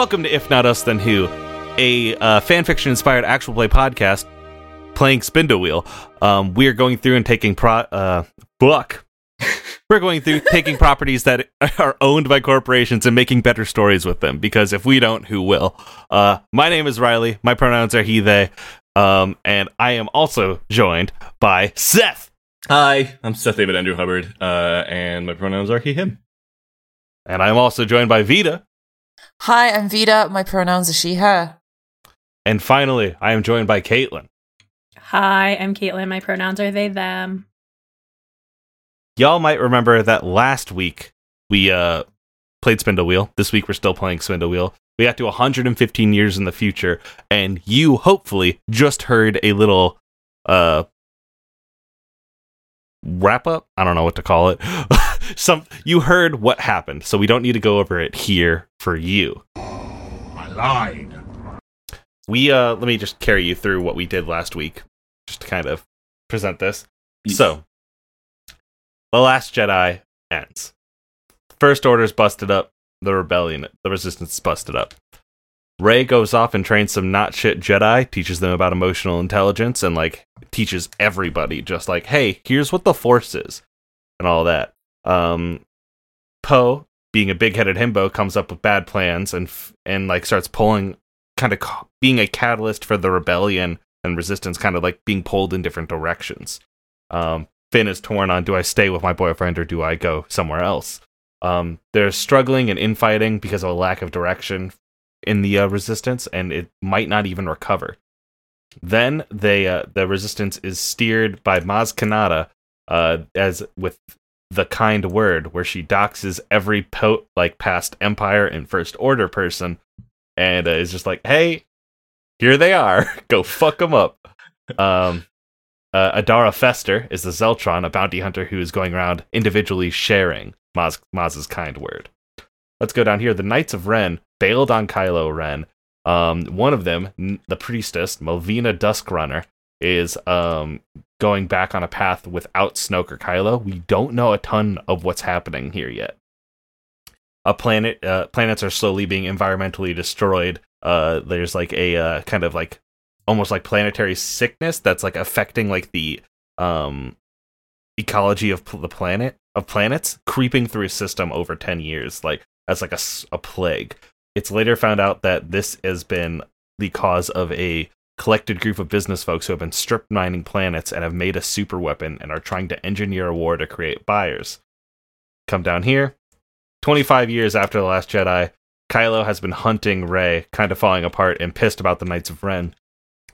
Welcome to If Not Us Then Who, a uh, fanfiction inspired actual play podcast playing Spindle Wheel. Um, we're going through and taking pro uh book. we're going through taking properties that are owned by corporations and making better stories with them because if we don't, who will? Uh, my name is Riley. My pronouns are he, they. Um, and I am also joined by Seth. Hi, I'm Seth David Andrew Hubbard, uh, and my pronouns are he, him. And I'm also joined by Vita. Hi, I'm Vita. My pronouns are she, her. And finally, I am joined by Caitlin. Hi, I'm Caitlin. My pronouns are they, them. Y'all might remember that last week we uh, played Spindle Wheel. This week we're still playing Spindle Wheel. We got to 115 years in the future, and you hopefully just heard a little uh, wrap up. I don't know what to call it. Some you heard what happened, so we don't need to go over it here for you. I lied. We uh, let me just carry you through what we did last week, just to kind of present this. So, the Last Jedi ends. First Order's busted up. The rebellion, the resistance is busted up. Rey goes off and trains some not shit Jedi, teaches them about emotional intelligence, and like teaches everybody just like, hey, here's what the Force is, and all that. Um, Poe, being a big-headed himbo, comes up with bad plans and f- and like starts pulling, kind of ca- being a catalyst for the rebellion and resistance, kind of like being pulled in different directions. Um, Finn is torn on: do I stay with my boyfriend or do I go somewhere else? Um, they're struggling and infighting because of a lack of direction in the uh, resistance, and it might not even recover. Then they uh, the resistance is steered by Maz Kanata uh, as with the kind word, where she doxes every po- like past Empire and First Order person, and uh, is just like, "Hey, here they are. Go fuck them up." Um, uh, Adara Fester is the Zeltron, a bounty hunter who is going around individually sharing Maz- Maz's kind word. Let's go down here. The Knights of Ren bailed on Kylo Ren. Um, one of them, the priestess, Melvina Duskrunner, is um, going back on a path without Snoke or Kylo. We don't know a ton of what's happening here yet. A planet, uh, planets are slowly being environmentally destroyed. Uh, there's like a uh, kind of like almost like planetary sickness that's like affecting like the um ecology of the planet of planets creeping through a system over 10 years like as like a, a plague it's later found out that this has been the cause of a collected group of business folks who have been strip mining planets and have made a super weapon and are trying to engineer a war to create buyers come down here 25 years after the last jedi kylo has been hunting Rey, kind of falling apart and pissed about the knights of ren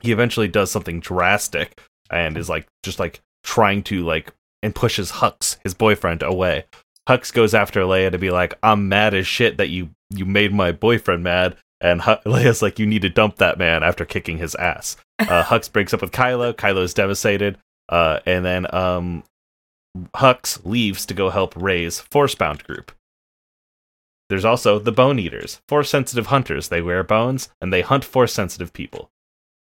he eventually does something drastic and is like just like trying to like and pushes Hux, his boyfriend, away. Hux goes after Leia to be like, "I'm mad as shit that you you made my boyfriend mad." And Hu- Leia's like, "You need to dump that man." After kicking his ass, uh, Hux breaks up with Kylo. Kylo's devastated, uh, and then um, Hux leaves to go help Rey's Forcebound group. There's also the Bone Eaters, Force sensitive hunters. They wear bones and they hunt Force sensitive people.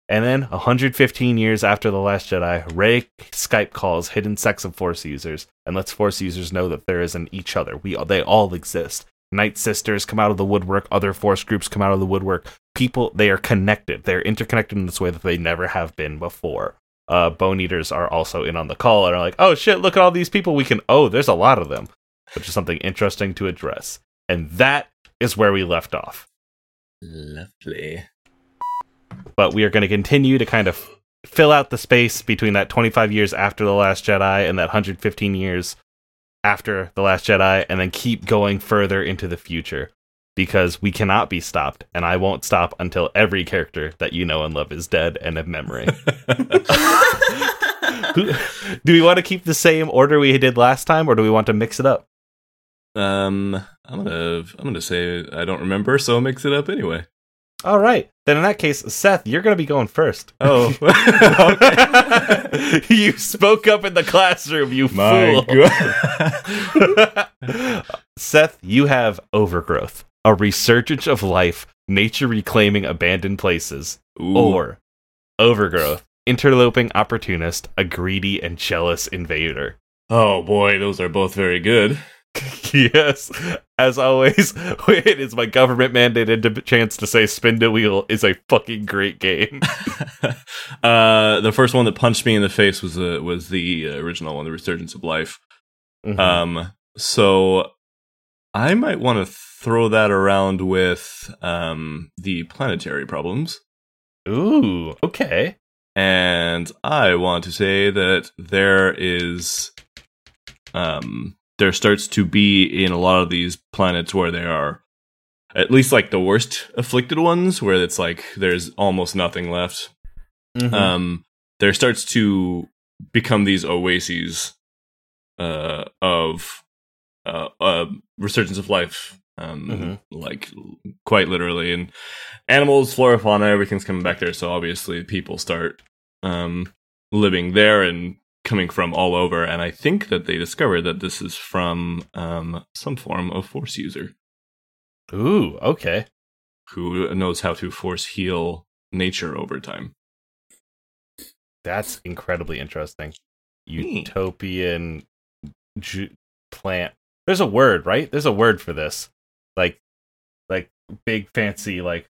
And then, 115 years after The Last Jedi, Rey Skype calls hidden sects of Force users and lets Force users know that there is an each other. We they all exist. Night Sisters come out of the woodwork. Other Force groups come out of the woodwork. People they are connected. They're interconnected in this way that they never have been before. Uh, Bone Eaters are also in on the call and are like, "Oh shit! Look at all these people. We can. Oh, there's a lot of them," which is something interesting to address. And that is where we left off. Lovely. but we are going to continue to kind of fill out the space between that 25 years after the last jedi and that 115 years after the last jedi and then keep going further into the future because we cannot be stopped and i won't stop until every character that you know and love is dead and of memory do we want to keep the same order we did last time or do we want to mix it up Um, I'm gonna I'm gonna say I don't remember, so I'll mix it up anyway. All right then in that case seth you're going to be going first Oh, you spoke up in the classroom you My fool God. Seth, you have overgrowth, a resurgence of life, nature reclaiming abandoned places, Ooh. or overgrowth, interloping opportunist, a greedy and jealous invader. oh boy, those are both very good. yes, as always, it is my government mandated chance to say Spin the Wheel is a fucking great game. uh, the first one that punched me in the face was the was the original one, The Resurgence of Life. Mhm. Um, so I might want to throw that around with um, the planetary problems. Ooh, okay. and I want to say that there is um there starts to be in a lot of these planets where there are at least like the worst afflicted ones where it's like there's almost nothing left Mhm. um there starts to become these oases uh of uh, uh resurgence of life um Mhm. like quite literally and animals flora fauna everything's coming back there so obviously people start um living there and coming from all over and i think that they discovered that this is from um some form of force user Ooh, okay. who knows how to force heal nature over time That's incredibly interesting. Utopian ju- plant. There's a word, right? There's a word for this. Like, like big fancy, like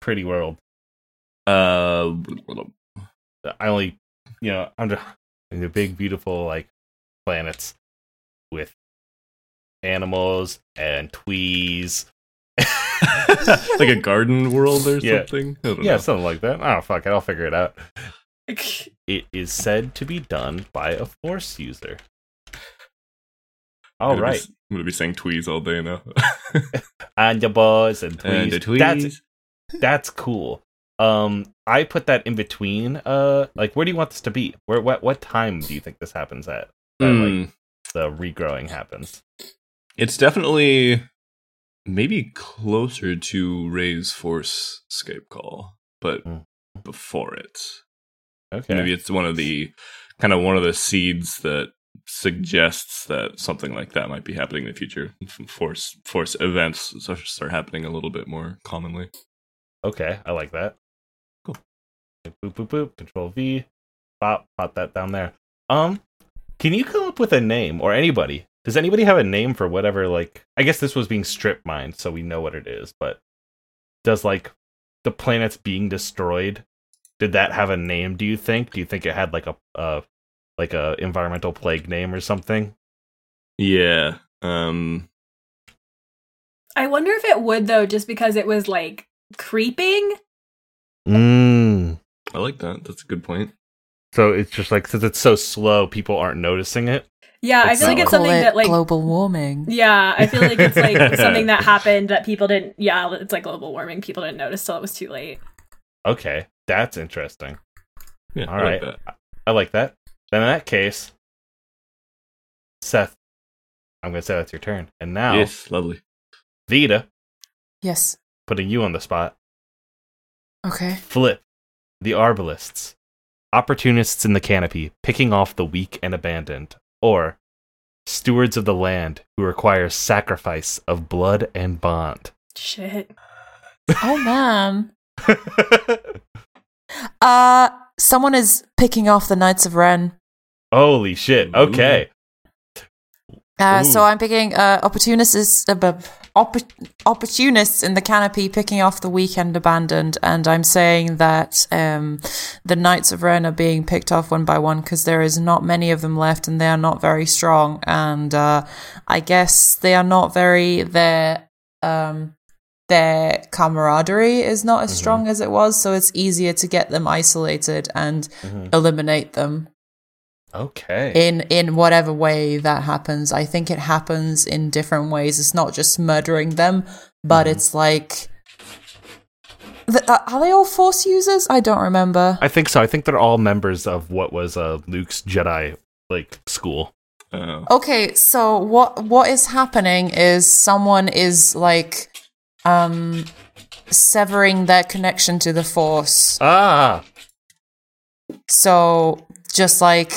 pretty world. uh I only, you know, in the big, beautiful like planets with animals and tweez. like a garden world or Yeah. something I don't yeah, know. something like that. Oh fuck it, I'll figure it out. It is said to be done by a force user. All I'm be right, s- I'm gonna be saying tweez all day now. and your boys and tweez. and. That's that's cool. Um, I put that in between. Uh, like, where do you want this to be? Where what what time do you think this happens at? That, like, Hmm. the regrowing happens. It's definitely maybe closer to Rey's Force Skype call, but Mm. before it. Okay. Maybe it's one of the kind of one of the seeds that suggests that something like that might be happening in the future. Force force events start happening a little bit more commonly. Okay, I like that. Cool. Boop boop boop. Control V. Pop. Pop that down there. Um, can you come up with a name or anybody? Does anybody have a name for whatever? Like, I guess this was being strip mined, so we know what it is. But does like the planets being destroyed? Did that have a name? Do you think? Do you think it had like a uh like a environmental plague name or something? Yeah. Um I wonder if it would though, just because it was like creeping. Mm. I like that. That's a good point. So it's just like since it's so slow, people aren't noticing it. Yeah, I feel like it's something it that like global warming. Yeah, I feel like it's like something that happened that people didn't. Yeah, it's like global warming. People didn't notice till it was too late. Okay, that's interesting. Yeah. All I like right. that. I like that. Then in that case, Seth, I'm gonna say that's your turn. And now, Yes, lovely. Vita, Yes. putting you on the spot. Okay. Flip, the arbalists, opportunists in the canopy, picking off the weak and abandoned, or stewards of the land who require sacrifice of blood and bond. Shit. Oh man. Uh someone is picking off the Knights of Ren. Holy shit! Okay, Uh, so I'm picking uh, opportunists, uh, opp- opportunists in the canopy, picking off the weekend abandoned, and I'm saying that um, the Knights of Ren are being picked off one by one because there is not many of them left, and they are not very strong, and uh, I guess they are not very their um, their camaraderie is not as Mhm. strong as it was, so it's easier to get them isolated and Mhm. eliminate them okay. in in whatever way that happens i think it happens in different ways it's not just murdering them but Mhm. it's like Th- uh, are they all force users i don't remember I think so. I think they're all members of what was uh, Luke's Jedi like school. Uh, okay so what what is happening is someone is like um severing their connection to the force Ah, so just like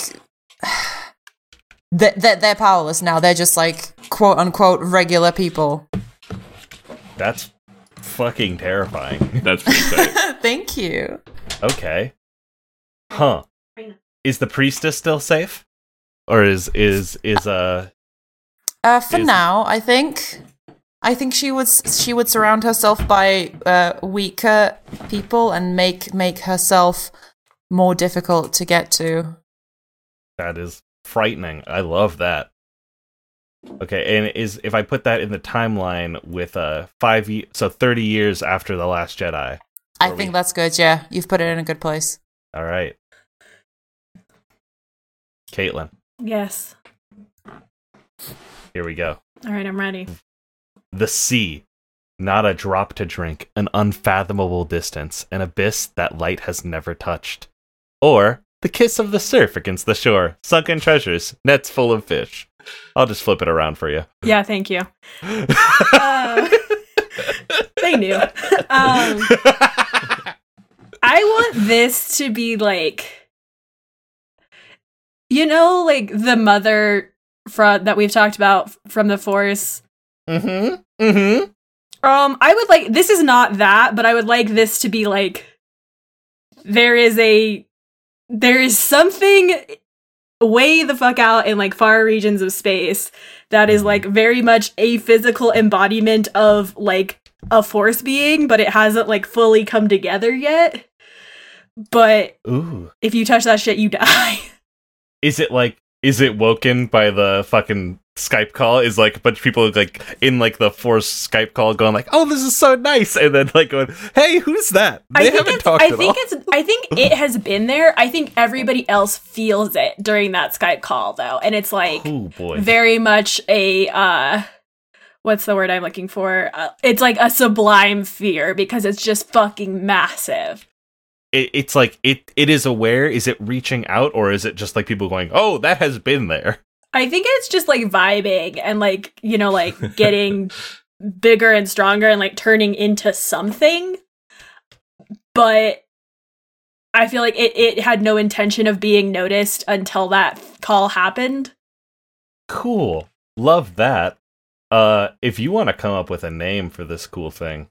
they're, they're, they're powerless now they're just like quote unquote regular people that's fucking terrifying. that's pretty tight. Thank you. okay. Huh. Is the priestess still safe? Or is is is uh Uh, for Is- now, I think. I think she would she would surround herself by uh, weaker people and make make herself more difficult to get to. That is frightening. I love that. Okay, and is if I put that in the timeline with uh five ye- so thirty years after the Last Jedi. I think we- that's good. Yeah, you've put it in a good place. All right, Caitlin, Yes. here we go. All right, I'm ready. The sea, not a drop to drink, an unfathomable distance, an abyss that light has never touched. Or the kiss of the surf against the shore, sunken treasures, nets full of fish. I'll just flip it around for you. Yeah, thank you. Uh, they knew. Um, I want this to be like, you know, like the mother from that we've talked about from the Force. mm-hmm. Mm-hmm. Um, I would like this is not that, but I would like this to be like there is a there is something way the fuck out in like far regions of space that is mm-hmm. like very much a physical embodiment of like a force being, but it hasn't like fully come together yet. But Ooh. if you touch that shit, you die. Is it like is it woken by the fucking Skype call? Is like a bunch of people like in like the forced Skype call going like, "Oh, this is so nice," and then like going, "Hey, who's that?" They I think haven't it's, talked I think all. it's I think it has been there. I think everybody else feels it during that Skype call though. And it's like oh boy. very much a uh what's the word I'm looking for? Uh, it's like a sublime fear because it's just fucking massive. It, it's like it it is aware. Is it reaching out, or is it just like people going, "Oh, that has been there"? I think it's just like vibing and like, you know, like getting bigger and stronger and like turning into something. But I feel like it, it had no intention of being noticed until that call happened. Cool. Love that. Uh, if you want to come up with a name for this cool thing,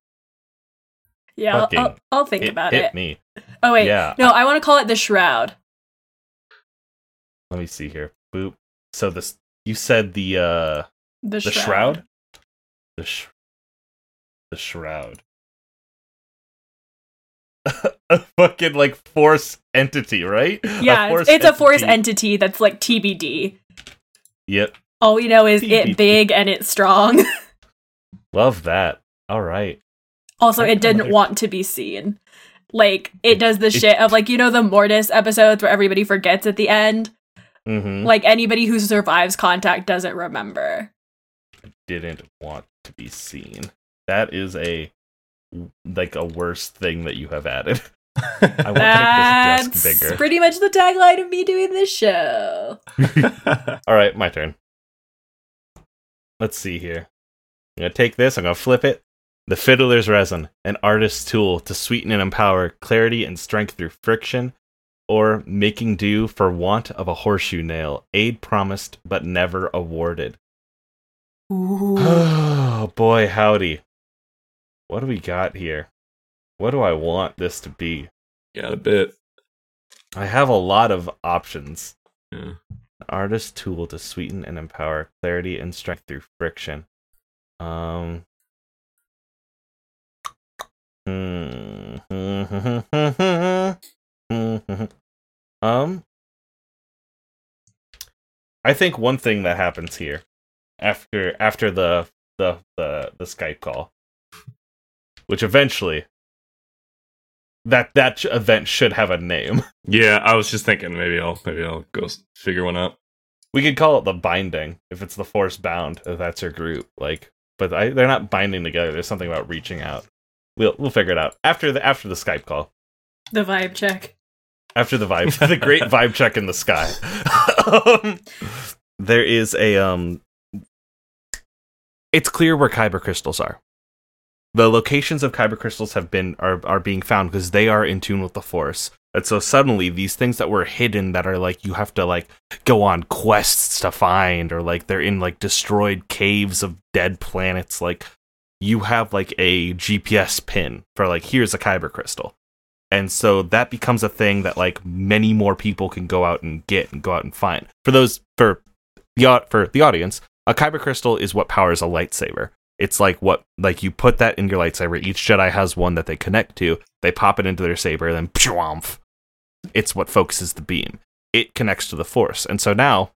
Yeah, I'll, I'll, I'll think about hit it. me. Oh wait, Yeah. no, I want to call it the shroud. Let me see here. Boop. So this you said the uh The, the shroud. The sh- the shroud. a fucking like force entity, right? Yeah, force it's, it's a force entity. that's like TBD. Yep. All we know is TBD. it big and it's strong. Love that. All right. also, I it didn't wonder- want to be seen. Like it does the shit of like you know the Mortis episodes where everybody forgets at the end. Mm-hmm. Like anybody who survives contact doesn't remember. Didn't want to be seen. That is a like a worse thing that you have added. I want to make That's this desk bigger. pretty much the tagline of me doing this show. All right, my turn. Let's see here. I'm gonna take this. I'm gonna flip it. The fiddler's resin, an artist's tool to sweeten and empower clarity and strength through friction, or making do for want of a horseshoe nail. Aid promised but never awarded. Ooh. Oh boy, howdy. What do we got here? What do I want this to be? Got a bit. I have a lot of options. Yeah. An artist's tool to sweeten and empower clarity and strength through friction. Um. um. I think one thing that happens here after after the the the the Skype call, which eventually that that event should have a name. Yeah, I was just thinking maybe I'll maybe I'll go figure one out. We could call it the binding if it's the force bound. If that's your group, like, but I, they're not binding together. There's something about reaching out. We'll we'll figure it out after the after the Skype call. The vibe check. After the vibe, the great vibe check in the sky. um, there is a um. It's clear where kyber crystals are. The locations of kyber crystals have been are are being found because they are in tune with the force. And so suddenly these things that were hidden that are like you have to like go on quests to find or like they're in like destroyed caves of dead planets like you have like a GPS pin for like here's a kyber crystal. And so that becomes a thing that like many more people can go out and get and go out and find. For those for the for the audience, a kyber crystal is what powers a lightsaber. It's like what like you put that in your lightsaber. Each Jedi has one that they connect to. They pop it into their saber, then pshwamp. It's what focuses the beam. It connects to the force. And so now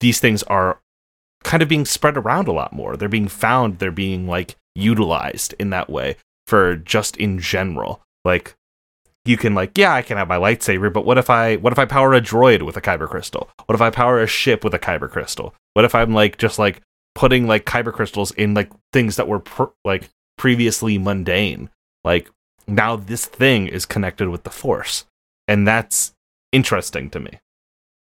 these things are kind of being spread around a lot more. They're being found, they're being like utilized in that way for just in general. Like you can like, yeah, I can have my lightsaber, but what if I what if I power a droid with a kyber crystal? What if I power a ship with a kyber crystal? What if I'm like just like putting like kyber crystals in like things that were pr- like previously mundane? Like now this thing is connected with the force. And that's interesting to me.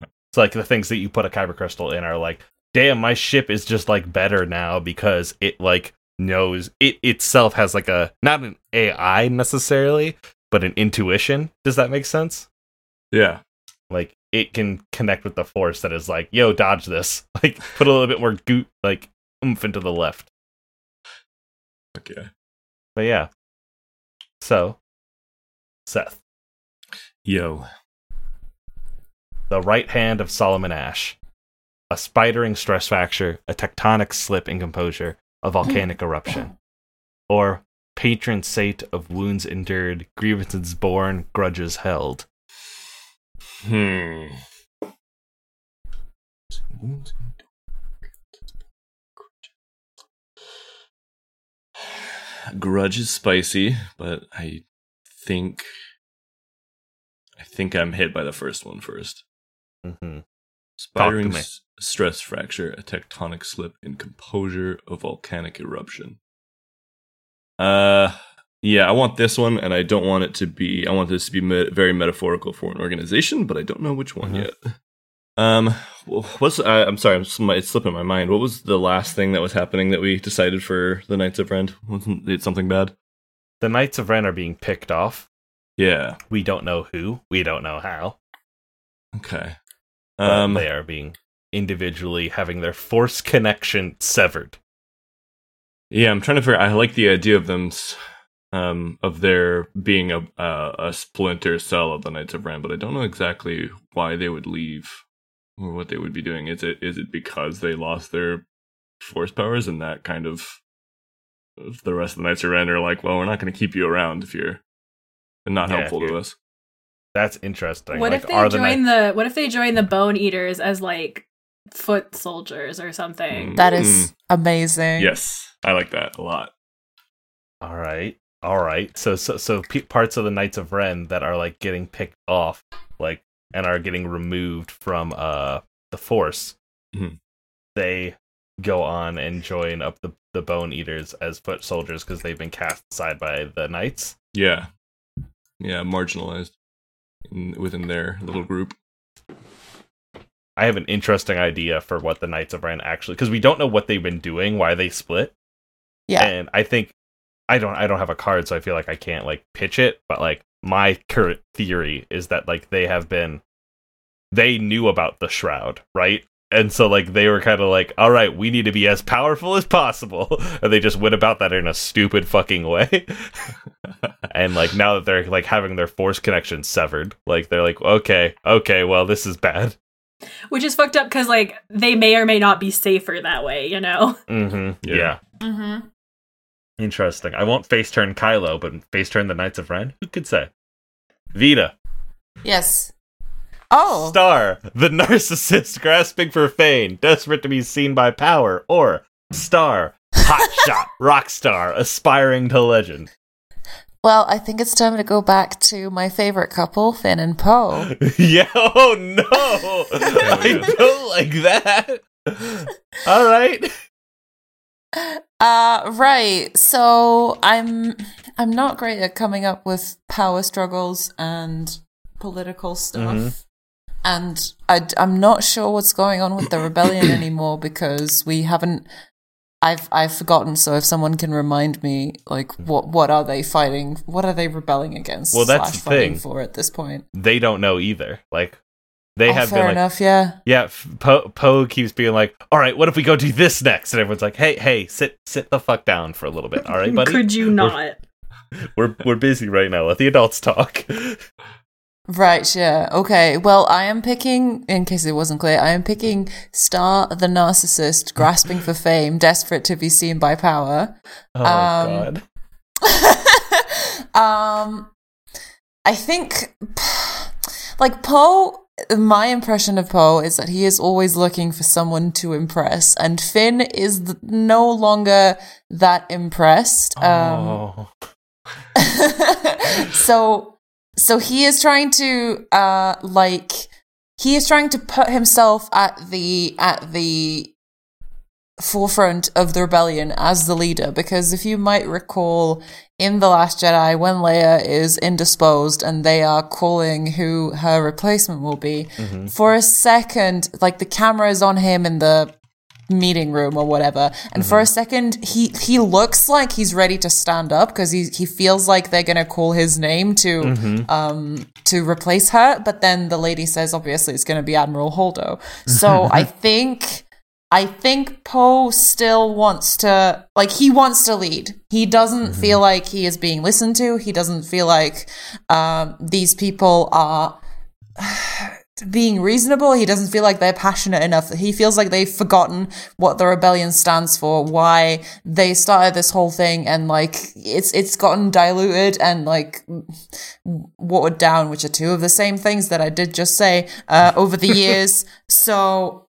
It's like the things that you put a kyber crystal in are like, damn, my ship is just like better now because it like knows it itself has like a not an AI necessarily, but an intuition. Does that make sense? Yeah. Like it can connect with the force that is like, yo, dodge this. Like put a little bit more goot like oomph into the left. Okay. But yeah. So Seth, Yo. the right hand of Solomon Ash, a spidering stress fracture, a tectonic slip in composure, a volcanic eruption, or patron saint of wounds endured, grievances borne, grudges held. Hmm. Grudge is spicy, but I think I think I'm hit by the first one first. Mm-hmm. Spidering me. s- stress fracture, a tectonic slip in composure, a volcanic eruption. Uh, yeah, I want this one, and I don't want it to be. I want this to be me- very metaphorical for an organization, but I don't know which one Mhm. yet. Um, what's? I, I'm sorry, I'm it's slipping my mind. What was the last thing that was happening that we decided for the Knights of Ren? Wasn't it something bad? The Knights of Ren are being picked off. Yeah. We don't know who. We don't know how. Okay. Um. they are being individually having their force connection severed. Yeah, I'm trying to figure. I like the idea of them, um, of there being a uh, a splinter cell of the Knights of Ren, but I don't know exactly why they would leave or what they would be doing. Is it is it because they lost their force powers and that kind of if the rest of the Knights of Ren are like, well, we're not going to keep you around if you're not Yeah, helpful to you're- us. That's interesting. What like, if they are the join Knights- the What if they join the Bone Eaters as like foot soldiers or something? Mm. That is amazing. Yes, I like that a lot. All right, all right. So, so, so pe- parts of the Knights of Ren that are like getting picked off, like, and are getting removed from uh the Force. Mhm. They go on and join up the the Bone Eaters as foot soldiers because they've been cast aside by the Knights. Yeah, yeah, marginalized in, within their little group. I have an interesting idea for what the Knights of Ren actually because we don't know what they've been doing, why they split. Yeah. and I think I don't I don't have a card, so I feel like I can't like pitch it. But like my current theory is that like they have been they knew about the shroud, right? And so like they were kind of like, all right, we need to be as powerful as possible, and they just went about that in a stupid fucking way. and like now that they're like having their force connection severed, like they're like, okay, okay, well this is bad. Which is fucked up because like they may or may not be safer that way. You know. Mm-hmm. Yeah. yeah. Mm-hmm. Interesting. I won't face turn Kylo, but face turn the Knights of Ren. Who could say? Vita, Yes. Oh. Star, the narcissist grasping for fame, desperate to be seen by power, or Star, hotshot, rock star, aspiring to legend. Well, I think it's time to go back to my favorite couple, Finn and Poe. yeah. Oh no, I don't like that. All right. Uh right. So I'm I'm not great at coming up with power struggles and political stuff. Mhm. And I, am not sure what's going on with the rebellion anymore because we haven't. I've I've forgotten. So if someone can remind me, like what what are they fighting? What are they rebelling against? Well, that's slash the fighting thing. for at this point. They don't know either. Like they oh, have fair been like, enough. Yeah. Yeah, Poe Poe keeps being like, "All right, what if we go do this next?" And everyone's like, "Hey, hey, sit sit the fuck down for a little bit, all right, buddy? Could you not? We're we're busy right now. Let the adults talk." Right, yeah. Okay. Well, I am picking, in case it wasn't clear, I am picking Star the narcissist grasping for fame, desperate to be seen by power. Oh Um, god. um, I think, like, Poe, my impression of Poe is that he is always looking for someone to impress, and Finn is th- no longer that impressed. Um, oh. so so he is trying to uh like he is trying to put himself at the at the forefront of the rebellion as the leader because if you might recall in the last jedi when leia is indisposed and they are calling who her replacement will be Mhm. for a second like the camera is on him in the meeting room or whatever. And for a second he he looks like he's ready to stand up because he he feels like they're gonna call his name to Mhm. um to replace her. But then the lady says obviously it's gonna be admiral holdo. So i think i think poe still wants to like he wants to lead. He doesn't feel like he is being listened to. He doesn't feel like um these people are being reasonable. He doesn't feel like they're passionate enough. He feels like they've forgotten what the rebellion stands for, why they started this whole thing, and like it's it's gotten diluted and like watered down, which are two of the same things that I did just say uh, over the years. so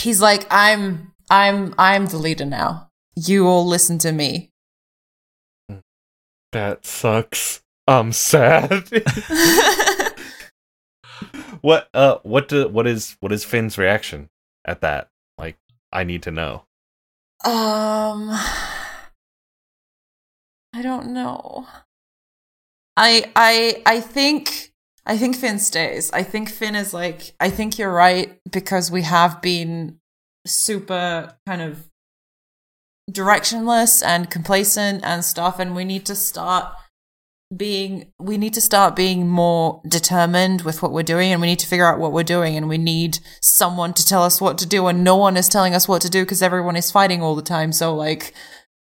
he's like, I'm I'm I'm the leader now. You all listen to me. That sucks. I'm sad. what uh what do what is what is Finn's reaction at that? Like I need to know. Um, I don't know. I I I think I think Finn stays. I think Finn is like I think you're right because we have been super kind of directionless and complacent and stuff and we need to start being we need to start being more determined with what we're doing and we need to figure out what we're doing and we need someone to tell us what to do and no one is telling us what to do because everyone is fighting all the time so like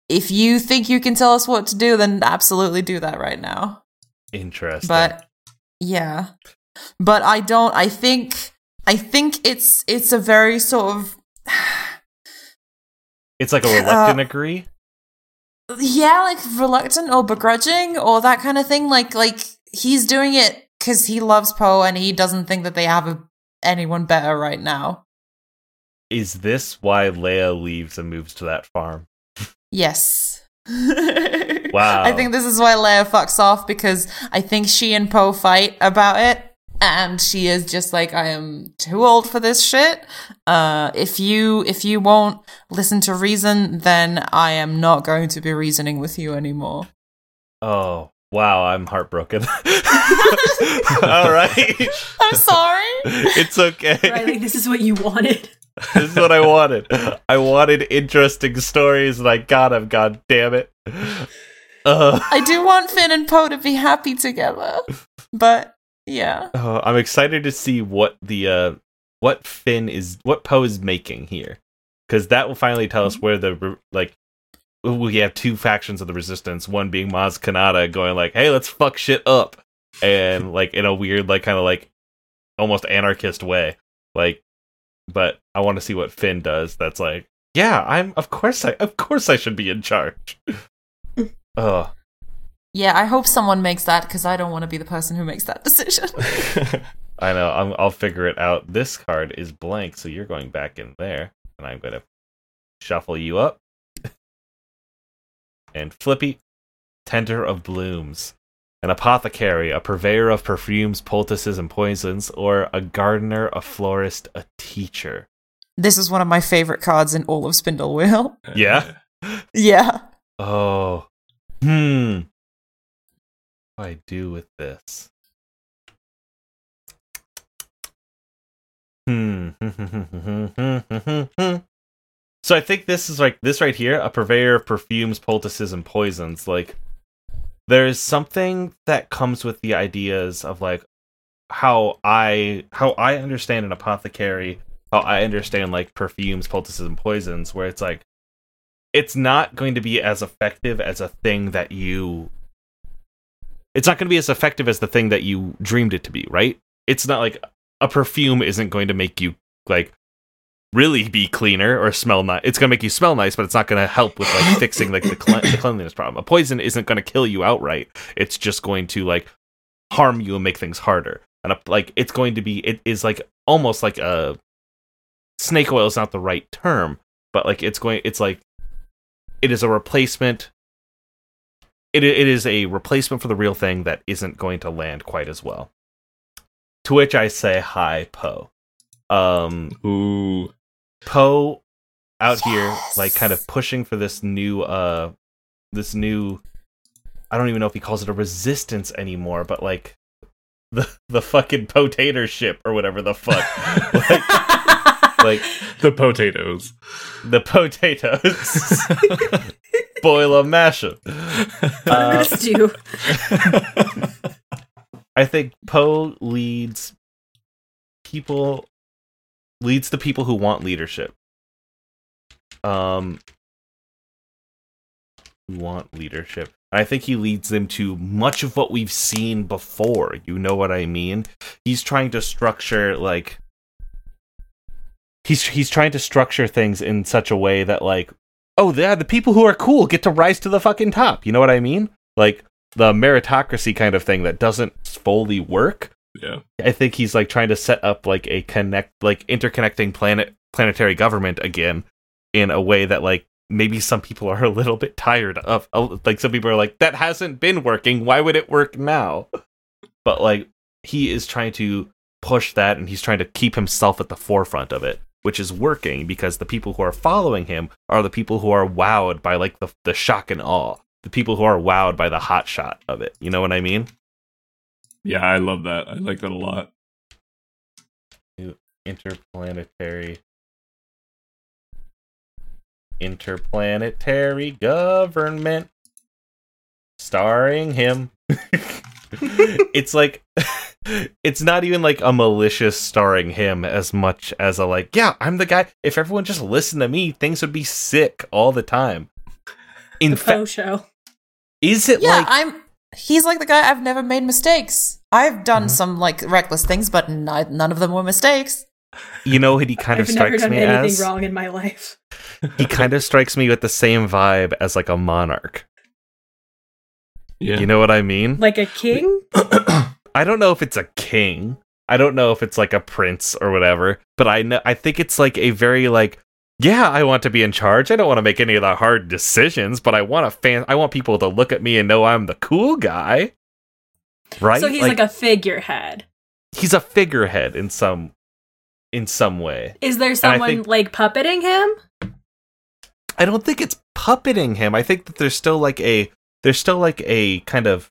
if you think you can tell us what to do then absolutely do that right now Interesting. but yeah but i don't i think i think it's it's a very sort of it's like a reluctant uh, agree. Yeah like reluctant or begrudging or that kind of thing like like he's doing it because he loves poe and he doesn't think that they have a, anyone better right now Is this why Leia leaves and moves to that farm? yes Wow. i think this is why leia fucks off because i think she and poe fight about it and she is just like i am too old for this shit uh if you if you won't listen to reason then i am not going to be reasoning with you anymore Oh, wow, I'm heartbroken. All right. i'm sorry It's okay. Riley, this is what you wanted. this is what I wanted. I wanted interesting stories and I got them, god damn it. Uh, I do want Finn and Poe to be happy together. But yeah. uh, I'm excited to see what the uh what Finn is what Poe is making here. Cuz that will finally tell us where the like we have two factions of the resistance, one being Maz Kanata going like, "Hey, let's fuck shit up." And like in a weird like kind of like almost anarchist way. Like but I want to see what Finn does. That's like, "Yeah, I'm of course I of course I should be in charge." Ugh. Yeah, I hope someone makes that because I don't want to be the person who makes that decision. I know. I'm, I'll figure it out. This card is blank, so you're going back in there, and I'm going to shuffle you up. and Flippy, tender of blooms, an apothecary, a purveyor of perfumes, poultices, and poisons, or a gardener, a florist, a teacher. this is one of my favorite cards in all of Spindle Wheel. Yeah? Yeah. Oh, hmm. Do I do with this? Hmm. so I think this is like this right here, a purveyor of perfumes, poultices, and poisons. Like there is something that comes with the ideas of like how I how I understand an apothecary, how I understand like perfumes, poultices, and poisons, where it's like it's not going to be as effective as a thing that you it's not going to be as effective as the thing that you dreamed it to be, right? It's not like a perfume isn't going to make you like really be cleaner or smell nice. It's going to make you smell nice, but it's not going to help with like fixing like the, cle- the cleanliness problem. A poison isn't going to kill you outright. It's just going to like harm you and make things harder. And a, like it's going to be it is like almost like a snake oil is not the right term, but like it's going it's like it is a replacement it it is a replacement for the real thing that isn't going to land quite as well. To which I say hi Poe. Um Ooh. Poe out here like kind of pushing for this new uh this new I don't even know if he calls it a resistance anymore, but like the the fucking potato ship or whatever the fuck. like, like The potatoes. the potatoes. Boil 'em, mash 'em. Uh, Stew. I think Poe leads people leads the people who want leadership. Um want leadership. I think he leads them to much of what we've seen before. You know what I mean? He's trying to structure like he's he's trying to structure things in such a way that like oh yeah the people who are cool get to rise to the fucking top. You know what I mean? Like the meritocracy kind of thing that doesn't fully work. Yeah. I think he's like trying to set up like a connect like interconnecting planet planetary government again in a way that like maybe some people are a little bit tired of like some people are like that hasn't been working why would it work now but like he is trying to push that and he's trying to keep himself at the forefront of it which is working because the people who are following him are the people who are wowed by like the, the shock and awe the people who are wowed by the hot shot of it. You know what i mean? Yeah, I love that. I like that a lot. interplanetary. Interplanetary government. Starring him it's like it's not even like a malicious starring him as much as a like yeah i'm the guy if everyone just listened to me things would be sick all the time in The fact faux show. is it Yeah, like I'm. He's like the guy. I've never made mistakes. I've done Mhm. some like reckless things, but n- none of them were mistakes. you know what he kind I've of never strikes done me anything as wrong in my life. he kind of strikes me with the same vibe as like a monarch Yeah. you know what i mean Like a king? I don't know if it's a king. I don't know if it's like a prince or whatever, but I know I think it's like a very like yeah, I want to be in charge. I don't want to make any of the hard decisions, but I want a fan I want people to look at me and know I'm the cool guy. Right? So he's like, a figurehead. he's a figurehead in some in some way. Is there someone think- like puppeting him? I don't think it's puppeting him. I think that there's still like a there's still like a kind of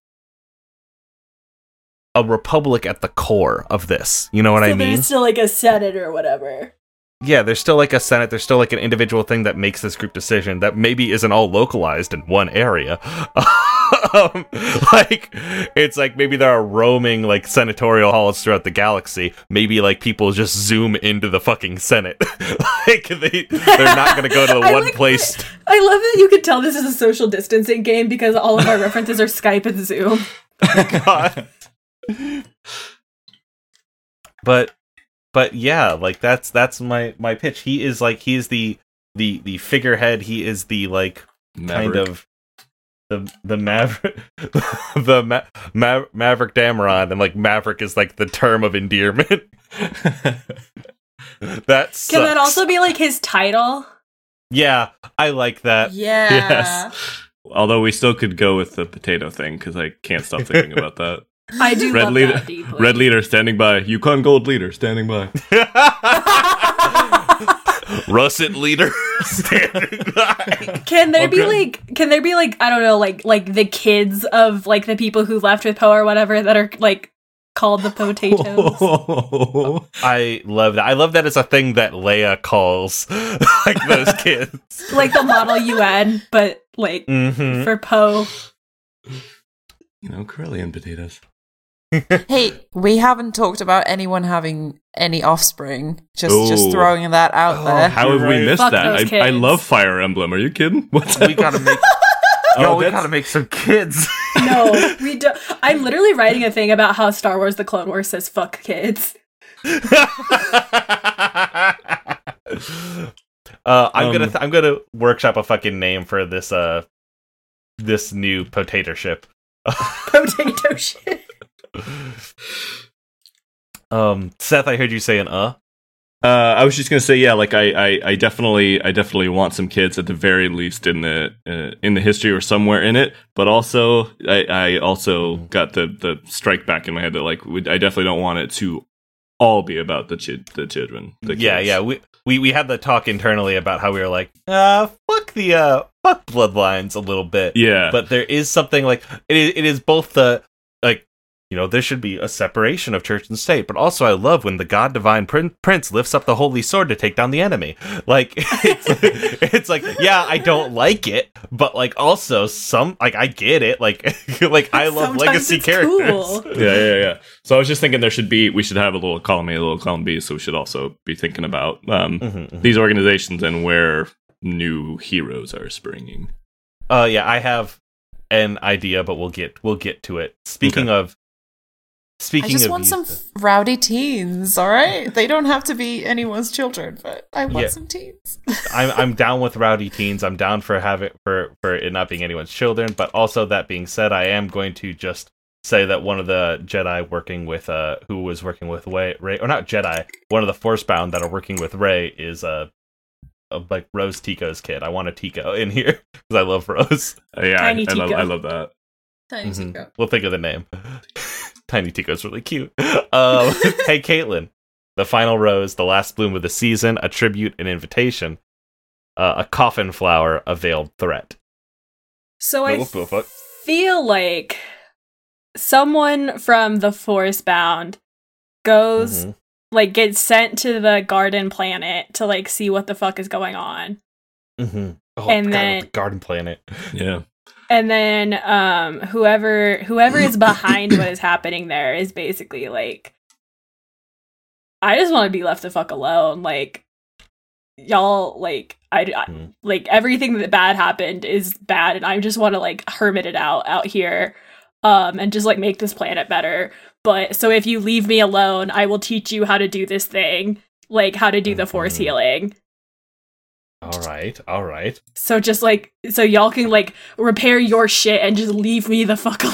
a republic at the core of this. You know what so I mean? there's still like a senate or whatever. yeah, there's still like a senate. There's still like an individual thing that makes this group decision that maybe isn't all localized in one area. um, like it's like maybe there are roaming like senatorial halls throughout the galaxy. Maybe like people just zoom into the fucking senate. like they they're not gonna go to the one like place. that- I love that you could tell this is a social distancing game because all of our references are Skype and Zoom. God. but but yeah, like that's that's my my pitch. He is like he is the the the figurehead. He is the like kind of the the maverick the ma- ma- maverick Dameron, and like maverick is like the term of endearment. That's Can that also be like his title? yeah, I like that. Yeah. Yes. Although we still could go with the potato thing because I can't stop thinking about that. I do Red love leader, that deeply. red leader standing by. Yukon Gold leader standing by. Russet leader standing by. Can there be Okay. like can there be like I don't know like like the kids of like the people who left with Poe or whatever that are like called the potatoes? I love that. I love that it's a thing that Leia calls like those kids. like the model UN, but like hmm for Poe. you know, Corellian potatoes. Hey, we haven't talked about anyone having any offspring. Just Ooh. just throwing that out Oh, there. How You're have we right. missed Fuck that? I, I love Fire Emblem. Are you kidding? What's We gotta make. Oh, Yo, we that's- gotta make some kids. no, we don't. I'm literally writing a thing about how Star Wars: The Clone Wars says "fuck kids." uh, I'm Um, gonna th- I'm gonna workshop a fucking name for this uh this new potato ship. Potato shit. Um, Seth, I heard you say an uh. Uh, I was just gonna say, yeah, like I, I, I definitely, I definitely want some kids at the very least in the uh, in the history or somewhere in it. But also, I, I also got the the strike back in my head that like we, I definitely don't want it to all be about the chid the children. The yeah, kids. yeah. We, we we had the talk internally about how we were like, uh, fuck the uh, fuck bloodlines a little bit. yeah. But there is something like it is, it is both the like you know there should be a separation of church and state, but also I love when the God Divine Prin- Prince lifts up the holy sword to take down the enemy. Like it's, it's like yeah, I don't like it, but like also some like I get it. Like like I love Sometimes legacy it's characters. cool. yeah, yeah, yeah. So I was just thinking there should be we should have a little column A, a little column B. So we should also be thinking about um, Mhm, mhm. these organizations and where new heroes are springing. Uh, yeah, I have an idea, but we'll get we'll get to it. Speaking of, I just of, want some youth- rowdy teens, all right? They don't have to be anyone's children, but I want Yeah. some teens. I'm I'm down with rowdy teens. I'm down for having for for it not being anyone's children. But also that being said, I am going to just say that one of the Jedi working with uh who was working with Rey, Rey or not Jedi, one of the Forcebound that are working with Rey is uh, uh like Rose Tico's kid. I want a Tico in here because I love Rose. Yeah, I, Tiny I love I love that. Tiny Mhm. Tico. We'll think of the name. Tiny Tico's really cute. Um, hey, Caitlin. The final rose, the last bloom of the season, a tribute, an invitation, uh, a coffin flower, a veiled threat. So I What the fuck? feel like someone from the Force Bound goes Mhm. like gets sent to the garden planet to like see what the fuck is going on. Mhm. Oh, And I forgot about then- the garden planet. Yeah. And then um whoever whoever is behind what is happening there is basically like I just want to be left the fuck alone. Like y'all like I, I Hmm. like everything that bad happened is bad and I just want to like hermit it out out here um and just like make this planet better. But so if you leave me alone, I will teach you how to do this thing, like how to do the force Mhm. healing. All right, all right. So just like so y'all can like repair your shit and just leave me the fuck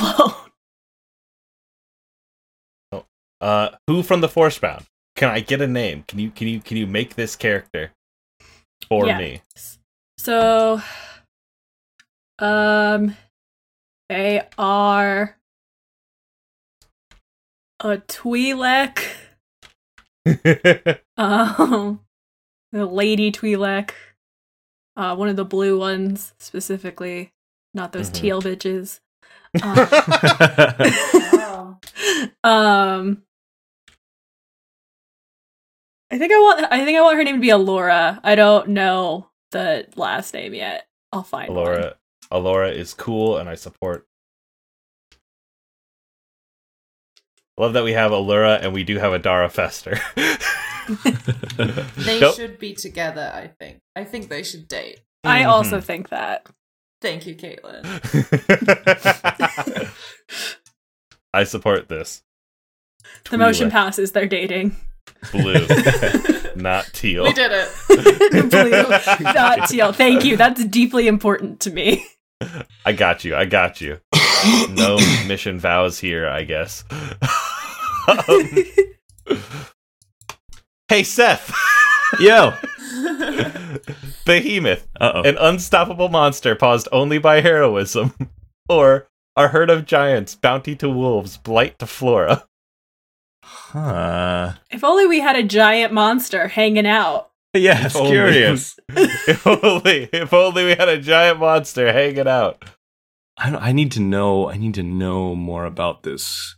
alone. Uh, who from the Forcebound? Can I get a name? Can you can you can you make this character for Yeah. me? So um they are a Twi'lek, um the lady Twi'lek, uh one of the blue ones specifically, not those Mhm. teal bitches. Um, um I think I want I think I want her name to be Alora. I don't know the last name yet. I'll find one. Alora, Alora is cool, and I support. Love that we have Alora, and we do have a Dara Fester. They Nope. should be together, I think. I think they should date. I also Mhm. think that. Thank you, Caitlin. I support this. The motion Twi'lek. passes, they're dating. Blue, not teal. We did it. Blue, not teal. Thank you. That's deeply important to me. I got you. I got you. No mission vows here, I guess. Um, hey, Seth. Yo. Behemoth, Uh oh. an unstoppable monster paused only by heroism. Or a herd of giants, bounty to wolves, blight to flora. Huh. if only we had a giant monster hanging out. Yeah, it's curious. if only, if only we had a giant monster hanging out. I I need to know. I need to know more about this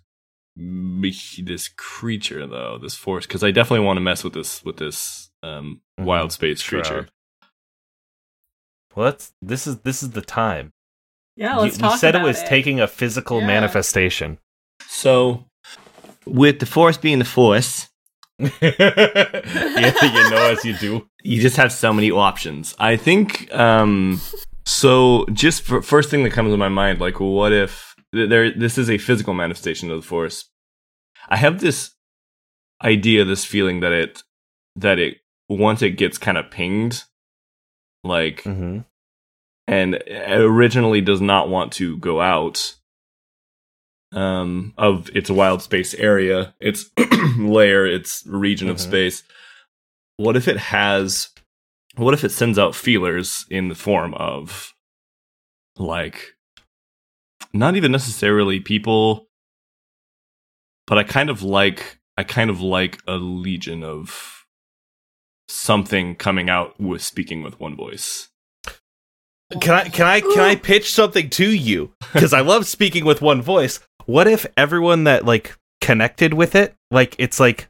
this creature though. This force because I definitely want to mess with this with this um Mhm. wild space Shroud. creature. Well, that's this is this is the time. Yeah, You, let's you talk You said it about was taking a physical Yeah. manifestation. So, with the force being the force, yeah, you know as you do. you just have so many options. I think um so just for, first thing that comes to my mind like what if th- there this is a physical manifestation of the force. I have this idea, this feeling that it that it once it gets kind of pinged, like Mm-hmm. and originally does not want to go out um, of its wild space area, its layer, its region of Mhm. space. What if it has? What if it sends out feelers in the form of, like, not even necessarily people, but I kind of like I kind of like a legion of something coming out with speaking with one voice. Can I can I can I pitch something to you? Because I love speaking with one voice. What if everyone that like connected with it, like it's like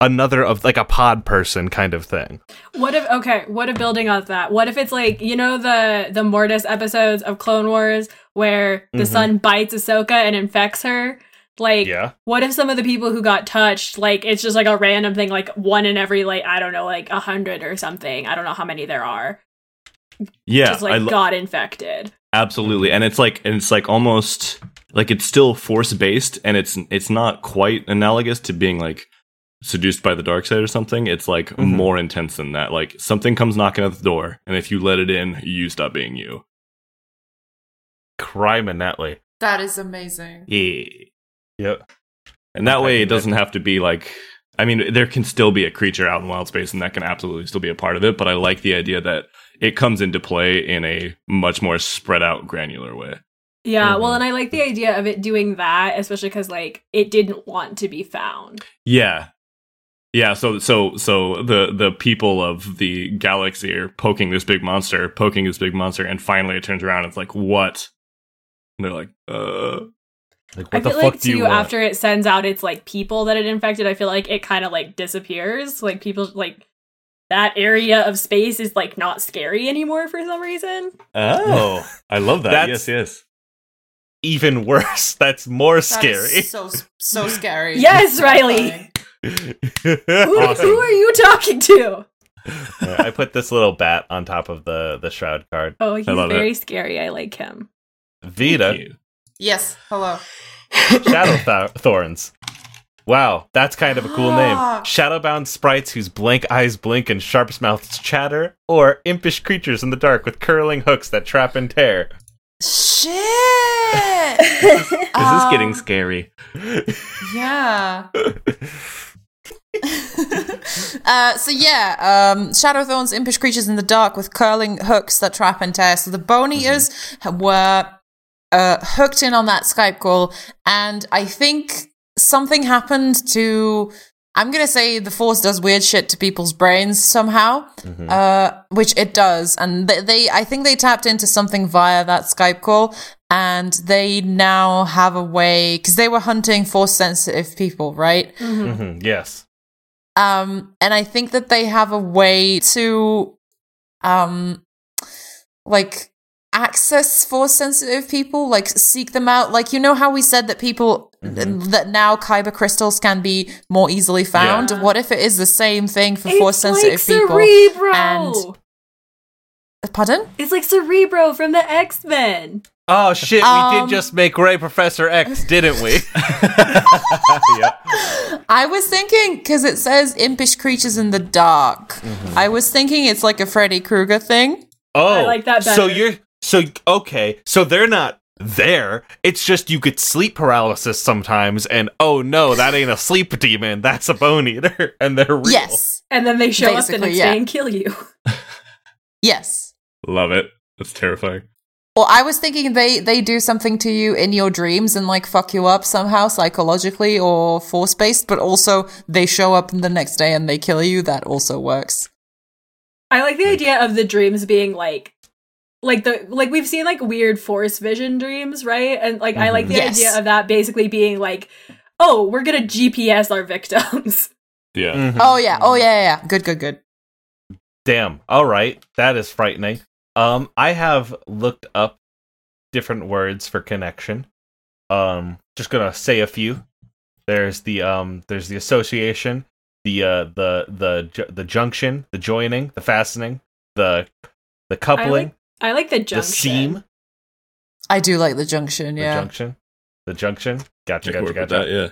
another of like a pod person kind of thing? What if okay, what if building on that? What if it's like, you know the the Mortis episodes of Clone Wars where the Mhm. sun bites Ahsoka and infects her? Like Yeah. what if some of the people who got touched, like it's just like a random thing, like one in every like I don't know, like a hundred or something. I don't know how many there are. Yeah, just like I lo- got infected. absolutely, and it's like and it's like almost like it's still force based, and it's it's not quite analogous to being like seduced by the dark side or something. It's like Mhm. more intense than that. Like something comes knocking at the door, and if you let it in, you stop being you. Criminally. That is amazing. Yeah. Yep. And that I way, it doesn't have to be like. I mean, there can still be a creature out in wild space, and that can absolutely still be a part of it. But I like the idea that it comes into play in a much more spread out, granular way. Yeah, well, Mhm. and I like the idea of it doing that, especially because like it didn't want to be found. Yeah, yeah. So, so, so the the people of the galaxy are poking this big monster, poking this big monster, and finally it turns around. And it's like, what? And they're like, uh, Like what I the feel fuck like do you too want? after it sends out its like people that it infected, I feel like it kind of like disappears. Like people like that area of space is like not scary anymore for some reason. oh, I love that. That's- yes, yes. Even worse. That's more That scary. is so so scary. Yes, Riley. Who, who are you talking to? I put this little bat on top of the the shroud card. Oh, he's love very scary. I like him. Vita, Thank you. Yes. Hello. Shadow Th- Thorns. Wow, that's kind of a cool name. Ah. Shadowbound sprites whose blank eyes blink and sharp mouths chatter, or impish creatures in the dark with curling hooks that trap and tear. Shit. This, is this getting Um, scary? Yeah. uh, so yeah, um, Shadowthorns, impish creatures in the dark with curling hooks that trap and tear. So the Bone Eaters were uh, hooked in on that Skype call, and I think something happened to. I'm gonna say the Force does weird shit to people's brains somehow, Mhm. uh, which it does, and they, they, I think they tapped into something via that Skype call, and they now have a way because they were hunting Force sensitive people, right? Mhm, Yes. Um, and I think that they have a way to, um, like access force sensitive people, like seek them out. Like you know how we said that people Mhm. that now kyber crystals can be more easily found. Yeah. What if it is the same thing for force sensitive like people? Cerebro. and- Pardon? It's like Cerebro from the X Men. Oh shit, we Um, did just make Rey Professor X, didn't we? yep. I was thinking because it says impish creatures in the dark. Mm-hmm. I was thinking it's like a Freddy Krueger thing. Oh, I like that So you're so okay. So they're not there. It's just you get sleep paralysis sometimes, and oh no, that ain't a sleep demon. That's a bone eater, and they're real. Yes. And then they show up the Basically, next yeah. day and kill you. Yes. Love it. That's terrifying. Well, I was thinking they they do something to you in your dreams and like fuck you up somehow psychologically or force based, but also they show up the next day and they kill you. That also works. I like the idea of the dreams being like like the like we've seen like weird force vision dreams, right? And like I like the Yes. idea of that basically being like, oh, we're gonna GPS our victims. Yeah. Mhm. Oh yeah. Oh yeah. Yeah. yeah. Good. Good. Good. Damn. All right. That is frightening. Um, I have looked up different words for connection. Um, just gonna say a few. There's the um, there's the association, the uh, the the ju- the junction, the joining, the fastening, the the coupling, I like the the junction. seam, I do like the junction. Yeah. the Yeah. junction. The junction. Gotcha, I gotcha, gotcha. that, yeah.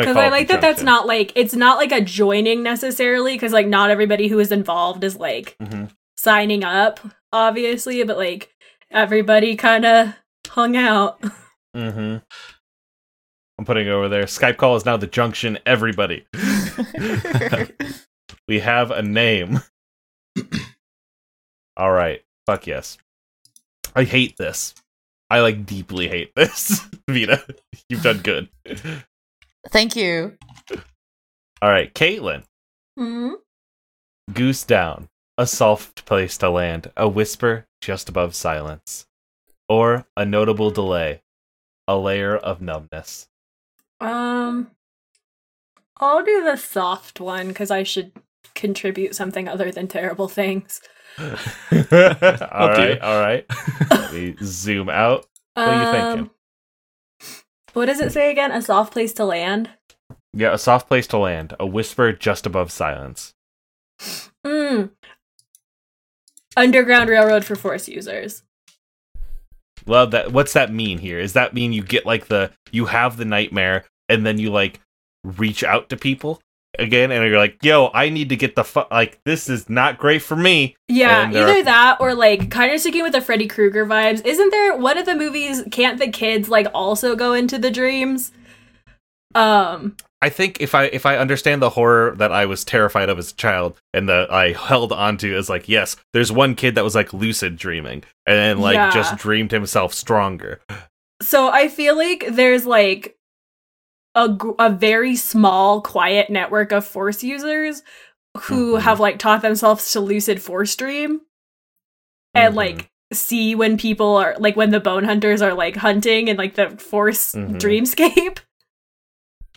Because I like the that that's not like it's not like a joining necessarily, because like not everybody who is involved is like Mhm. signing up, obviously, but like everybody kind of hung out. Mm-hmm. I'm putting it over there. Skype call is now the junction. Everybody, we have a name. All right. Fuck yes. I hate this. I like deeply hate this. Vita, you've done good. Thank you. All right, Caitlin. hmm Goose down. A soft place to land. A whisper just above silence. Or a notable delay. A layer of numbness. Um, I'll do the soft one because I should contribute something other than terrible things. all Up to you. right, all right. Let me zoom out. What are you thinking? Um, What does it say again? A soft place to land. Yeah, a soft place to land. A whisper just above silence. Mm. Underground railroad for force users. Love that. What's that mean here? Is that mean you get like the you have the nightmare and then you like reach out to people again and you're like, "Yo, I need to get the fu- like this is not great for me." Yeah, either are- that or like kind of sticking with the Freddy Krueger vibes. Isn't there one of the movies? Can't the kids like also go into the dreams? Um, I think if I if I understand the horror that I was terrified of as a child and that I held onto as like, yes, there's one kid that was like lucid dreaming and then like Yeah. just dreamed himself stronger. so I feel like there's like a a very small, quiet network of force users who Mhm. have like taught themselves to lucid force dream and Mhm. like see when people are like when the bone hunters are like hunting and like the force Mhm. dreamscape.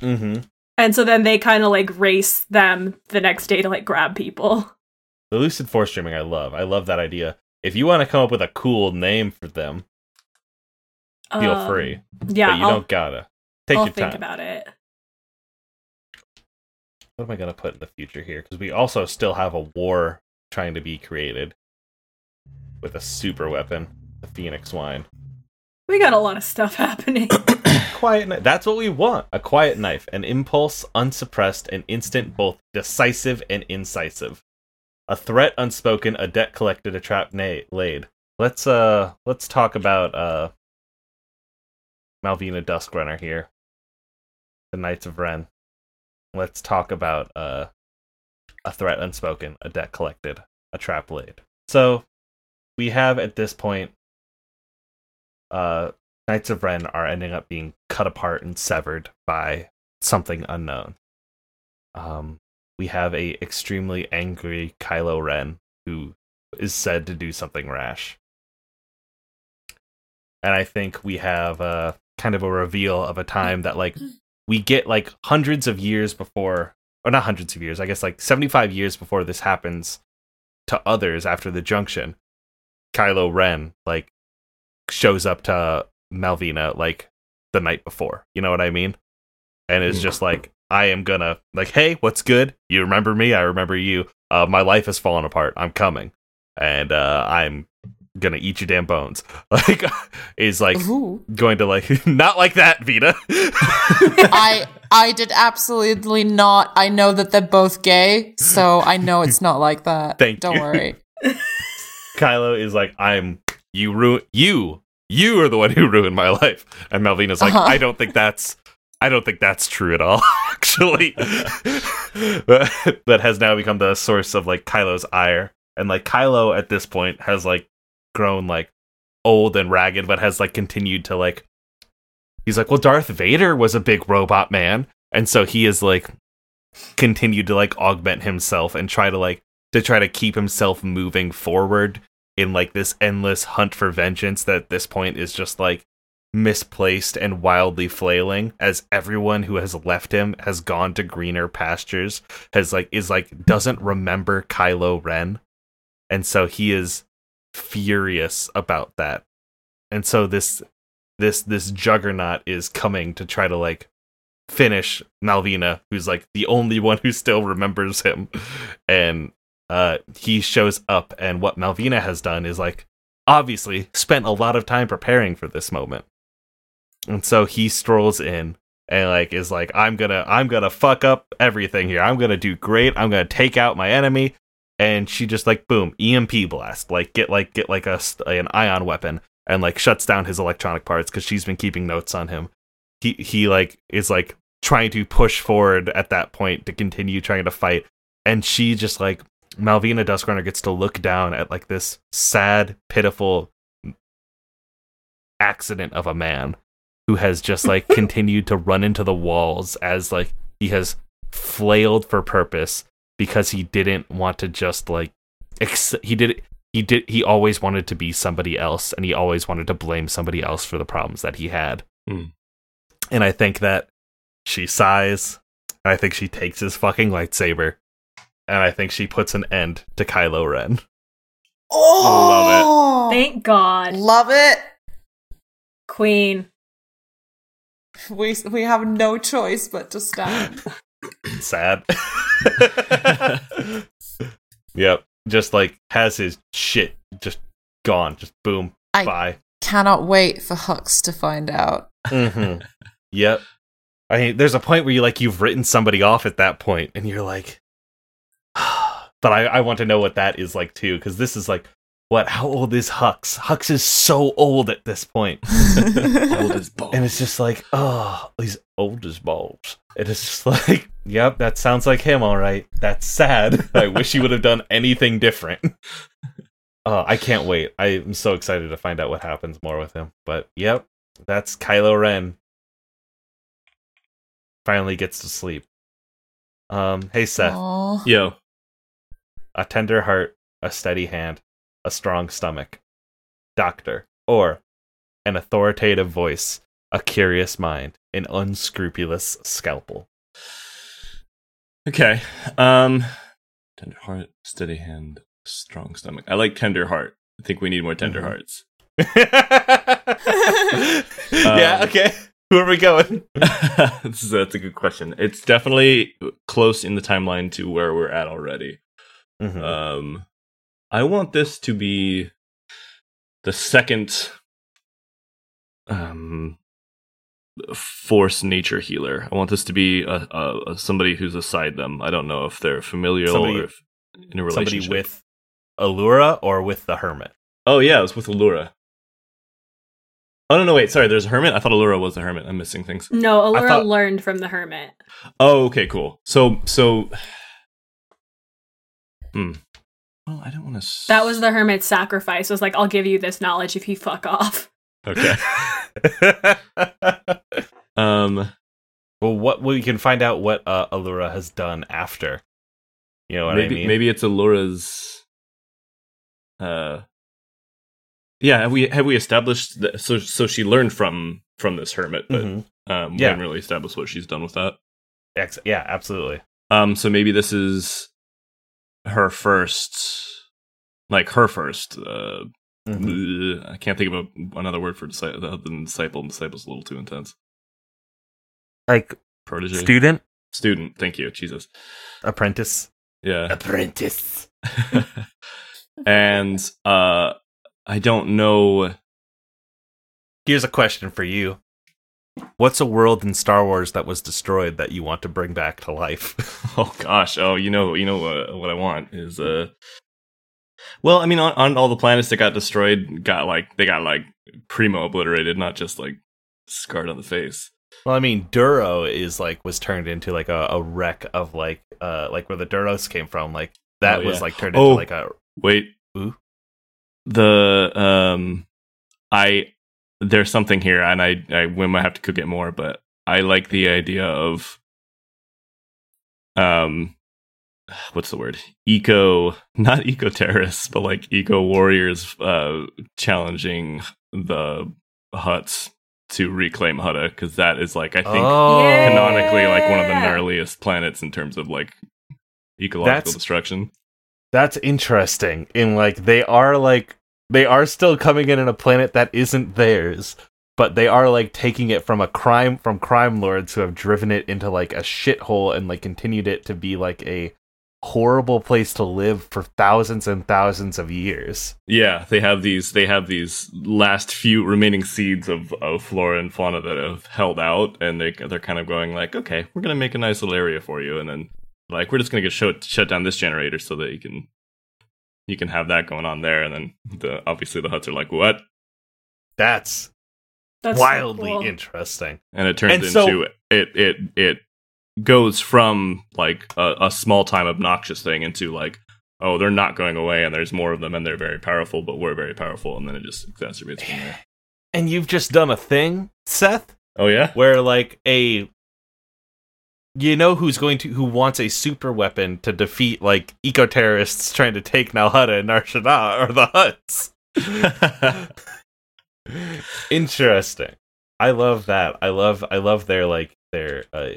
Mm-hmm. And so then they kind of like race them the next day to like grab people. The lucid force streaming, I love. I love that idea. If you want to come up with a cool name for them, feel Um, free. Yeah, but you I'll, don't gotta. Take I'll your think time. about it. what am I gonna put in the future here? Because we also still have a war trying to be created with a super weapon, the Phoenix Wine. We got a lot of stuff happening. Quiet knife. That's what we want. A quiet knife, an impulse, unsuppressed, and instant, both decisive and incisive. A threat unspoken, a debt collected, a trap na- laid. Let's uh let's talk about uh Malvina Duskrunner here. The Knights of Ren. Let's talk about uh a threat unspoken, a debt collected, a trap laid. So we have at this point uh Knights of Ren are ending up being cut apart and severed by something unknown. Um, we have a extremely angry Kylo Ren who is said to do something rash, and I think we have uh, kind of a reveal of a time that like we get like hundreds of years before, or not hundreds of years, I guess like seventy five years before this happens to others after the junction. Kylo Ren like shows up to Malvina like the night before. You know what I mean? And it's just like, I am gonna like, hey, what's good? You remember me? I remember you. Uh, my life has fallen apart. I'm coming, and uh, I'm gonna eat your damn bones. Like, is like Ooh. going to like not like that, Vita. I I did absolutely not. I know that they're both gay, so I know it's not like that. Thank Don't you. worry. Kylo is like, I'm you ruin you. You are the one who ruined my life. And Malvina's like, Uh-huh. I don't think that's I don't think that's true at all, actually. that has now become the source of like Kylo's ire. And like Kylo at this point has like grown like old and ragged, but has like continued to like he's like, Well, Darth Vader was a big robot man. And so he is like continued to like augment himself and try to like to try to keep himself moving forward in like this endless hunt for vengeance that at this point is just like misplaced and wildly flailing as everyone who has left him has gone to greener pastures has like is like doesn't remember Kylo Ren. And so he is furious about that. And so this this this juggernaut is coming to try to like finish Malvina who's like the only one who still remembers him. And uh he shows up and what Malvina has done is like obviously spent a lot of time preparing for this moment and so he strolls in and like is like I'm gonna I'm gonna fuck up everything here. I'm gonna do great. I'm gonna take out my enemy. And she just like boom EMP blast like get like get like a an ion weapon and like shuts down his electronic parts because she's been keeping notes on him. He he like is like trying to push forward at that point to continue trying to fight, and she just like Malvina Duskrunner gets to look down at like this sad, pitiful accident of a man who has just like continued to run into the walls as like he has flailed for purpose because he didn't want to just like ex- he did he did he always wanted to be somebody else and he always wanted to blame somebody else for the problems that he had. Hmm. and i think that she sighs. I think she takes his fucking lightsaber and i think she puts an end to kylo ren Oh, Thank God. Love it. Queen. We we have no choice but to stand. sad yep just like has his shit just gone just boom I- bye Cannot wait for Hux to find out. Mm-hmm. yep. I mean, there's a point where you like you've written somebody off at that point, and you're like, but I, I want to know what that is like too, because this is like, what? How old is Hux? Hux is so old at this point, Old as balls. and it's just like, oh, he's old as balls. It is just like, yep, that sounds like him, all right. That's sad. I wish he would have done anything different. Uh, I can't wait. I am so excited to find out what happens more with him. But yep, that's Kylo Ren. Finally gets to sleep. Um, hey Seth, Aw. Yo, a tender heart, a steady hand, a strong stomach, doctor, or an authoritative voice, a curious mind, an unscrupulous scalpel. okay. Um, tender heart, steady hand, strong stomach. I like tender heart. I think we need more tender Mhm. hearts. yeah. Um, Okay. Who are we going? that's, that's a good question. It's definitely close in the timeline to where we're at already. Mhm. Um, I want this to be the second um force nature healer. I want this to be a, a, a somebody who's aside them. I don't know if they're familial Somebody- or if in a Somebody relationship. with Allura or with the Hermit. oh yeah, it was with Allura. Oh no, no, wait, sorry. There's a hermit. I thought Allura was the hermit. I'm missing things. No, I Allura thought- learned from the hermit. Oh, okay, cool. So, so, hmm. Well, I don't want to. That was the hermit's sacrifice. Was like, I'll give you this knowledge if you fuck off. okay. Um. well, what we can find out what uh, Allura has done after. You know what maybe I mean? maybe it's Allura's. Uh. Yeah, have we have we established that? So so she learned from from this hermit, but Mhm. um, we Yeah. haven't really established what she's done with that. Ex- yeah, absolutely. Um, so maybe this is her first, like her first. Uh, Mhm. I can't think of a, another word for disciple other than disciple. Disciple's a little too intense. Like Protege, student, student. Thank you, Jesus. apprentice, Yeah. apprentice. and uh, I don't know. Here's a question for you. What's a world in Star Wars that was destroyed that you want to bring back to life? Oh gosh. Oh, you know, you know uh, what I want is uh. Well, I mean, on, on all the planets that got destroyed, got like they got like primo obliterated, not just like scarred on the face. well, I mean, Duro is like was turned into like a, a wreck of like uh like where the Duros came from. Like that Oh, was like turned Oh. into like a Wait. Ooh. The um, I there's something here, and I I we might have to cook it more, but I like the idea of um, what's the word? Eco, not eco terrorists, but like eco warriors, uh, challenging the Hutts to reclaim Hutta because that is like I think oh, canonically like one of the Yeah. gnarliest planets in terms of like ecological That's- destruction. That's interesting. In like they are like they are still coming in on a planet that isn't theirs, but they are like taking it from a crime from crime lords who have driven it into like a shithole and like continued it to be like a horrible place to live for thousands and thousands of years. Yeah, they have these. They have these last few remaining seeds of, of flora and fauna that have held out, and they they're kind of going like, okay, we're gonna make a nice little area for you, and then like we're just gonna get shut shut down this generator so that you can you can have that going on there, and then the obviously the Hutts are like, what? That's, That's so wildly cool. interesting. And it turns And so- into it it it goes from like a, a small time obnoxious thing into like. Oh, they're not going away, and there's more of them, and they're very powerful. But we're very powerful, and then it just exacerbates from there. And you've just done a thing, Seth, Oh yeah, where like a you know who's going to who wants a super weapon to defeat like eco terrorists trying to take Nal Hutta and Nar Shaddaa or the Hutts. Interesting. I love that. I love I love their like their uh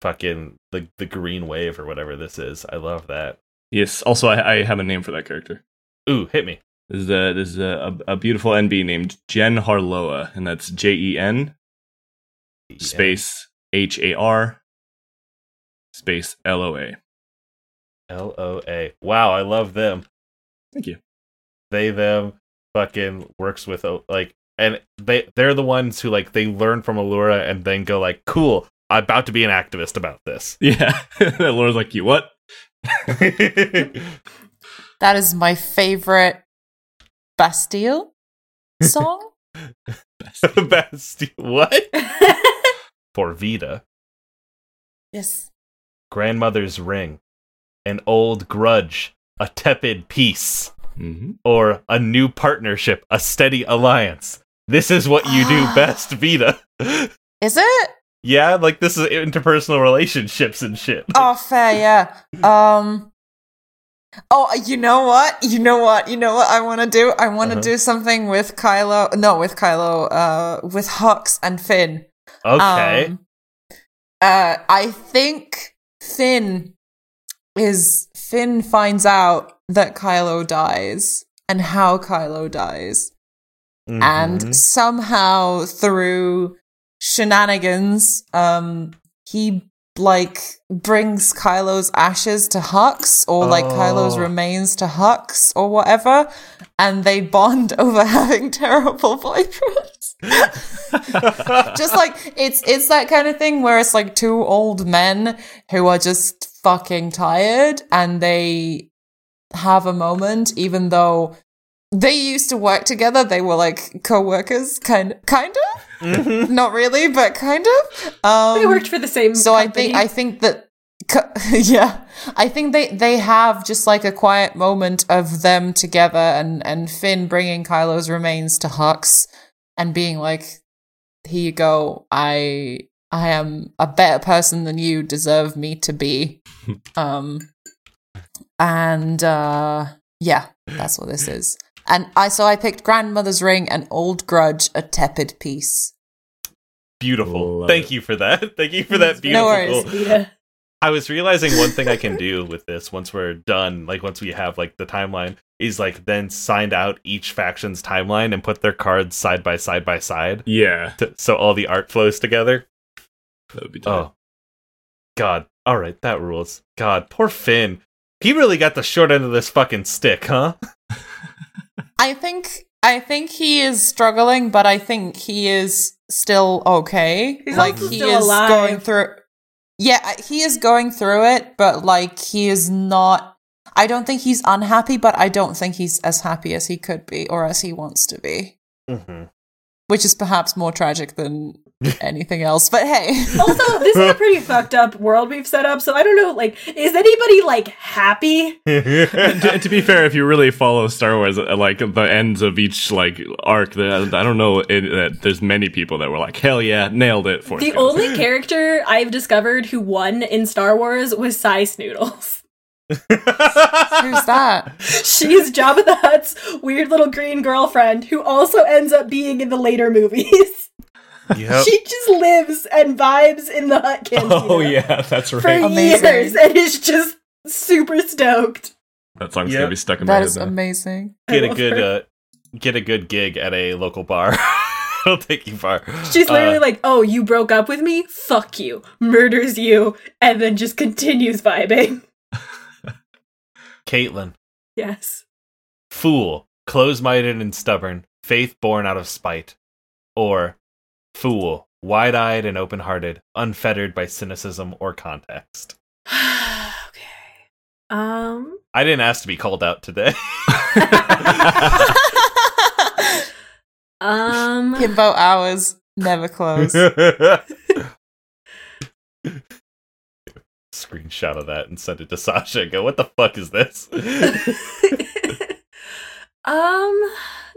fucking the the green wave or whatever this is. I love that. Yes. Also, I, I have a name for that character. Ooh, hit me. This is a this is a, a, a beautiful NB named Jen Harloa, and that's J E N space H A R space L O A. L O A. Wow, I love them. Thank you. They them fucking works with uh, like and they they're the ones who like they learn from Allura and then go like, cool, I'm about to be an activist about this. Yeah, Laura's like, you what? That is my favorite Bastille song. Bastille what? For Vita. yes. Grandmother's ring. An old grudge. A tepid peace. hmm Or a new partnership, a steady alliance. This is what you do best, Vita. Is it? yeah, like this is interpersonal relationships and shit. Oh, fair, yeah. Um. Oh, you know what? You know what? You know what I want to do? I want to Uh-huh. do something with Kylo. No, with Kylo. Uh, with Hux and Finn. Okay. Um, uh, I think Finn is Finn finds out that Kylo dies and how Kylo dies, Mhm. and somehow through shenanigans, um, he like brings Kylo's ashes to Hux or like Kylo's Oh. remains to Hux or whatever, and they bond over having terrible boyfriends. just like it's it's that kind of thing where it's like two old men who are just fucking tired and they have a moment even though they used to work together they were like co-workers kind kind of Mhm. not really but kind of um they worked for the same. so I think I think that yeah, I think they they have just like a quiet moment of them together and and Finn bringing Kylo's remains to Hux and being like, "Here you go. I I am a better person than you deserve me to be." um, and uh, yeah, that's what this is. And I so I picked grandmother's ring, an old grudge, a tepid peace. Beautiful. Love Thank it. you for that. Thank you for that beautiful. No worries. Vita. I was realizing one thing I can do with this once we're done, like once we have like the timeline, is like then signed out each faction's timeline and put their cards side by side by side, Yeah, to, so all the art flows together. that would be oh. tight. Oh, God! All right, that rules. God, poor Finn. He really got the short end of this fucking stick, huh? I think I think he is struggling, but I think he is still okay. He's like also he is alive. going through Yeah, he is going through it, but like he is not I don't think he's unhappy, but I don't think he's as happy as he could be or as he wants to be, Mm-hmm. Which is perhaps more tragic than anything else. But hey. Also, this is a pretty fucked up world we've set up. So I don't know, like, is anybody like happy? and, to, and to be fair, if you really follow Star Wars, uh, like the ends of each like arc, the, I don't know it, that there's many people that were like, "Hell yeah, nailed it!" For The only character I've discovered who won in Star Wars was Sy Snootles. Who's that? She's Jabba the Hutt's weird little green girlfriend who also ends up being in the later movies. yep. She just lives and vibes in the Hutt cantina Oh yeah, that's for. Amazing. years and is just super stoked. That song's Yep. gonna be stuck in my head. is now. amazing. Get a good uh, get a good gig at a local bar. It'll take you far. She's literally Uh, like, "Oh, you broke up with me? Fuck you." Murders you and then just continues vibing. Caitlin. Yes. Fool, close minded and stubborn, faith born out of spite. Or fool, wide eyed and open hearted, unfettered by cynicism or context. okay. Um. I didn't ask to be called out today. um. Himbo hours never close. Screenshot of that and send it to Sasha and go, what the fuck is this? um.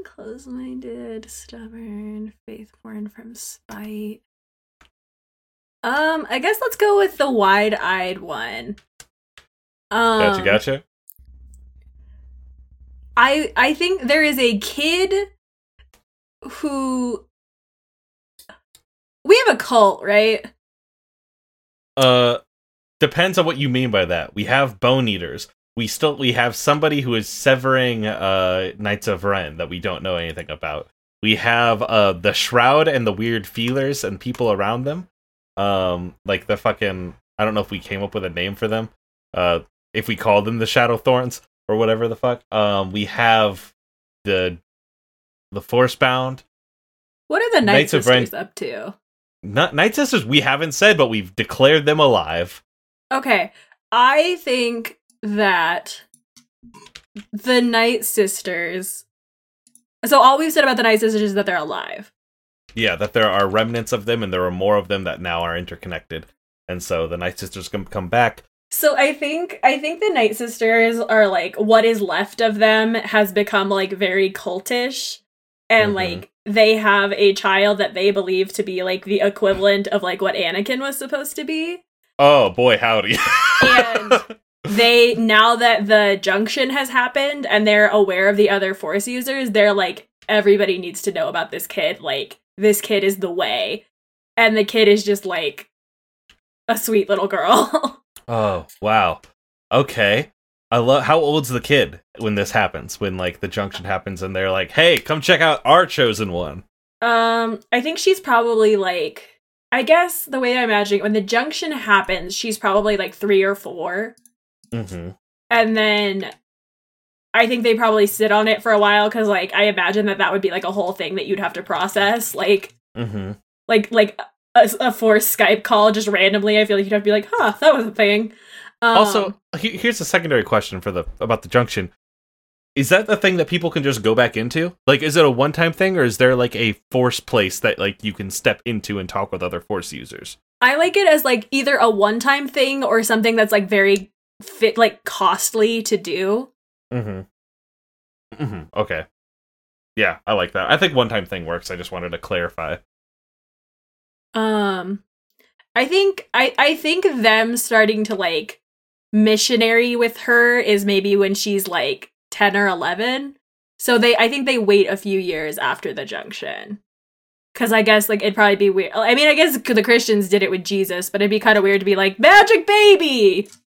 Close-minded, stubborn, faith-born from spite. Um. I guess let's go with the wide-eyed one. Um, gotcha, gotcha. I I think there is a kid who we have a cult, right? Uh, depends on what you mean by that. We have bone eaters. We still we have somebody who is severing uh Knights of Ren that we don't know anything about. We have uh the shroud and the weird feelers and people around them. Um, like the fucking I don't know if we came up with a name for them. Uh, if we call them the Shadow Thorns or whatever the fuck. Um, we have the the Force Bound. What are the Night Knights of Ren- up to? Not Night Sisters. We haven't said, but we've declared them alive. Okay, I think that the Night Sisters. So all we've said about the Night Sisters is that they're alive. Yeah, that there are remnants of them, and there are more of them that now are interconnected. And so the Night Sisters can come back. So I think I think the Night Sisters are like what is left of them has become like very cultish and Mhm. like they have a child that they believe to be like the equivalent of like what Anakin was supposed to be. Oh boy, howdy! And- They now that the junction has happened and they're aware of the other force users, they're like everybody needs to know about this kid. Like this kid is the way. And the kid is just like a sweet little girl. oh wow, okay. I love. How old's the kid when this happens? When like the junction happens, and they're like, "Hey, come check out our chosen one." Um, I think she's probably like I guess the way I imagine it, when the junction happens, she's probably like three or four. Mm-hmm. And then I think they probably sit on it for a while because like I imagine that that would be like a whole thing that you'd have to process. Like Mm-hmm. like like a, a forced Skype call just randomly. I feel like you'd have to be like, huh, that was a thing. Um, also, here's a secondary question for the about the junction. Is that the thing that people can just go back into? Like, is it a one-time thing, or is there like a force place that like you can step into and talk with other force users? I like it as like either a one time thing or something that's like very fit like costly to do. Mm-hmm. Mm-hmm. Okay. Yeah, I like that. I think one-time thing works. I just wanted to clarify. Um I think I I think them starting to like missionary with her is maybe when she's like 10 or 11. So they I think they wait a few years after the junction. Cuz I guess like it'd probably be weird. I mean, I guess the Christians did it with Jesus, but it'd be kind of weird to be like magic baby.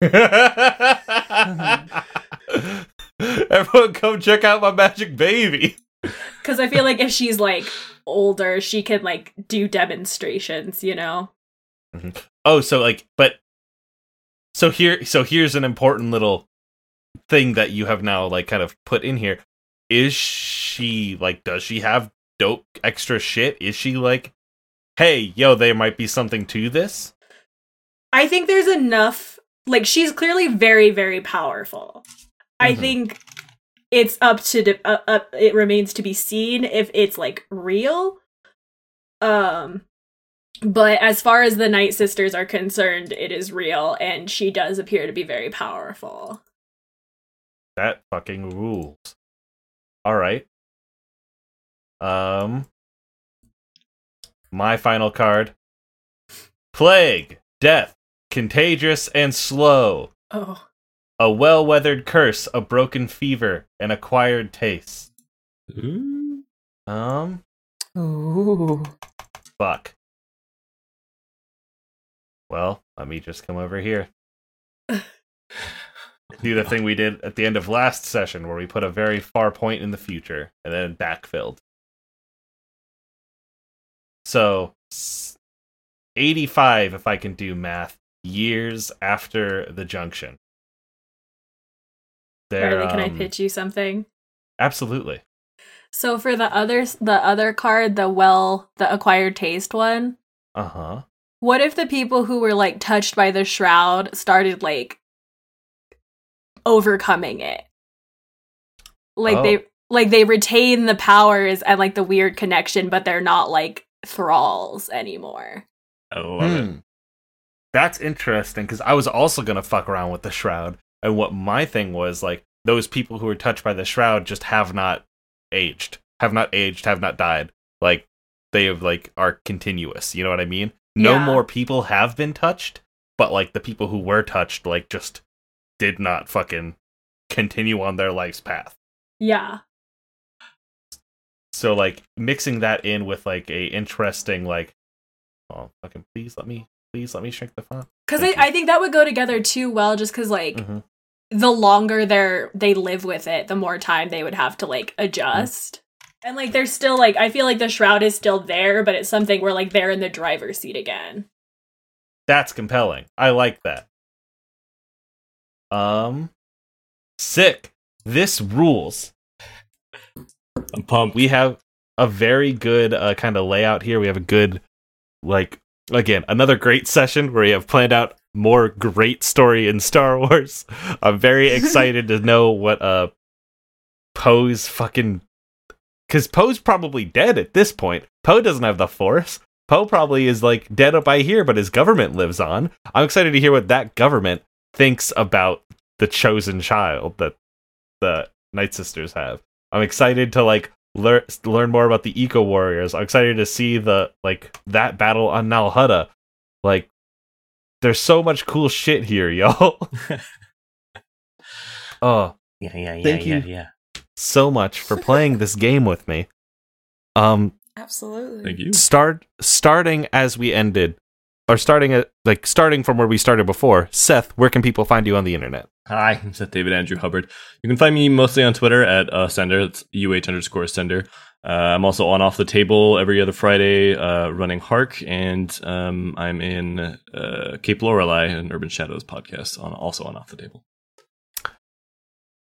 Everyone, come check out my magic baby. Cuz I feel like if she's like older, she can like do demonstrations, you know. Mm-hmm. Oh, so like, but so here, so here's an important little thing that you have now like kind of put in here. Is she like? Does she have dope extra shit? Is she like, hey, yo, there might be something to this? I think there's enough. Like she's clearly very, very powerful. I Mhm. think it's up to de- uh, uh, it remains to be seen if it's like real. Um, but as far as the Night Sisters are concerned, it is real, and she does appear to be very powerful. That fucking rules. All right. Um, my final card: plague, death, contagious and slow. Oh, A well weathered curse, a broken fever, an acquired taste. Ooh. Um, Ooh. fuck. Well, let me just come over here. Do the thing we did at the end of last session where we put a very far point in the future and then backfilled. So, 85, if I can do math, years after the junction. They're, Riley, can I um, pitch you something? Absolutely. So for the other the other card, the well, the acquired taste one, Uh huh. what if the people who were like touched by the shroud started like overcoming it? Like Oh. they like they retain the powers and like the weird connection, but they're not like thralls anymore. I love it. Hmm. That's interesting because I was also gonna fuck around with the shroud, and what my thing was like those people who were touched by the shroud just have not aged, have not aged, have not died. Like they have like are continuous. You know what I mean? No Yeah. more people have been touched, but like the people who were touched, like just did not fucking continue on their life's path. Yeah. So like mixing that in with like a interesting like, oh fucking please let me please let me shrink the font. Cause I. I think that would go together too well just cause like Mhm. the longer they're they live with it, the more time they would have to like adjust. And like they're still like I feel like the shroud is still there, but it's something where like they're in the driver's seat again. That's compelling. I like that. Um, sick. This rules. I'm pumped. We have a very good uh, kind of layout here. We have a good, like, again, another great session where we have planned out more great story in Star Wars. I'm very excited to know what uh Poe's fucking because Poe's probably dead at this point. Poe doesn't have the Force. Poe probably is like dead up by here, but his government lives on. I'm excited to hear what that government thinks about the chosen child that the Night Sisters have. I'm excited to like learn learn more about the Eco Warriors. I'm excited to see the like that battle on Nal Hutta. Like, there's so much cool shit here, y'all. oh, Yeah, yeah, yeah, Thank yeah, you. yeah. so much for playing this game with me. Um, Absolutely. Thank you. start starting as we ended, or starting at like starting from where we started before. Seth, where can people find you on the internet? Hi, I'm Seth David Andrew Hubbard. You can find me mostly on Twitter at uh, Sender. It's uh underscore Sender. Uh, I'm also on Off the Table every other Friday, uh, running Hark, and um, I'm in uh, Cape Lorelei, an Urban Shadows podcast, on also on Off the Table.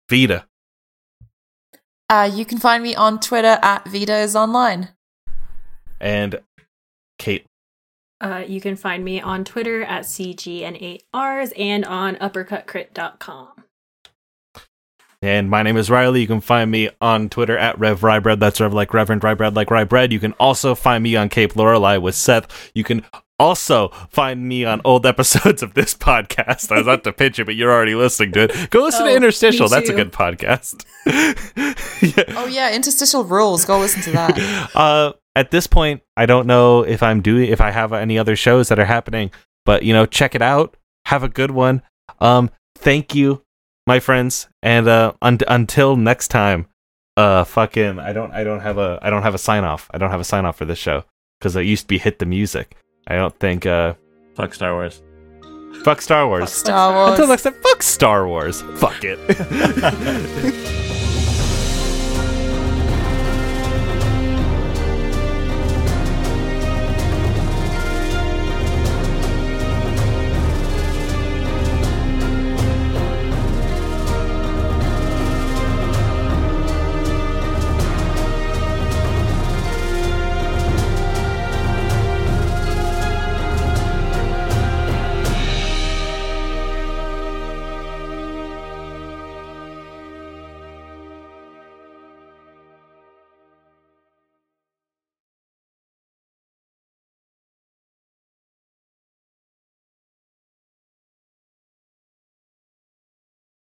Vita. Uh, you can find me on Twitter at Vita is online. and Kate. Uh, you can find me on Twitter at CGN8Rs and on uppercutcrit.com. And my name is Riley. You can find me on Twitter at Rev Rybread. That's Rev like Reverend Rybread like Rybread. You can also find me on Cape Lorelei with Seth. You can also find me on old episodes of this podcast. I was about to pitch it, but you're already listening to it. Go listen Oh, to Interstitial. That's a good podcast. yeah. Oh yeah, interstitial rules. Go listen to that. uh at this point i don't know if i'm doing if i have any other shows that are happening but you know check it out. Have a good one. Um thank you my friends and uh un- until next time uh fucking i don't i don't have a i don't have a sign off. I don't have a sign off for this show because it used to be hit the music. I don't think uh Fuck Star Wars. fuck star wars. Star Wars. until next time fuck star wars. Fuck it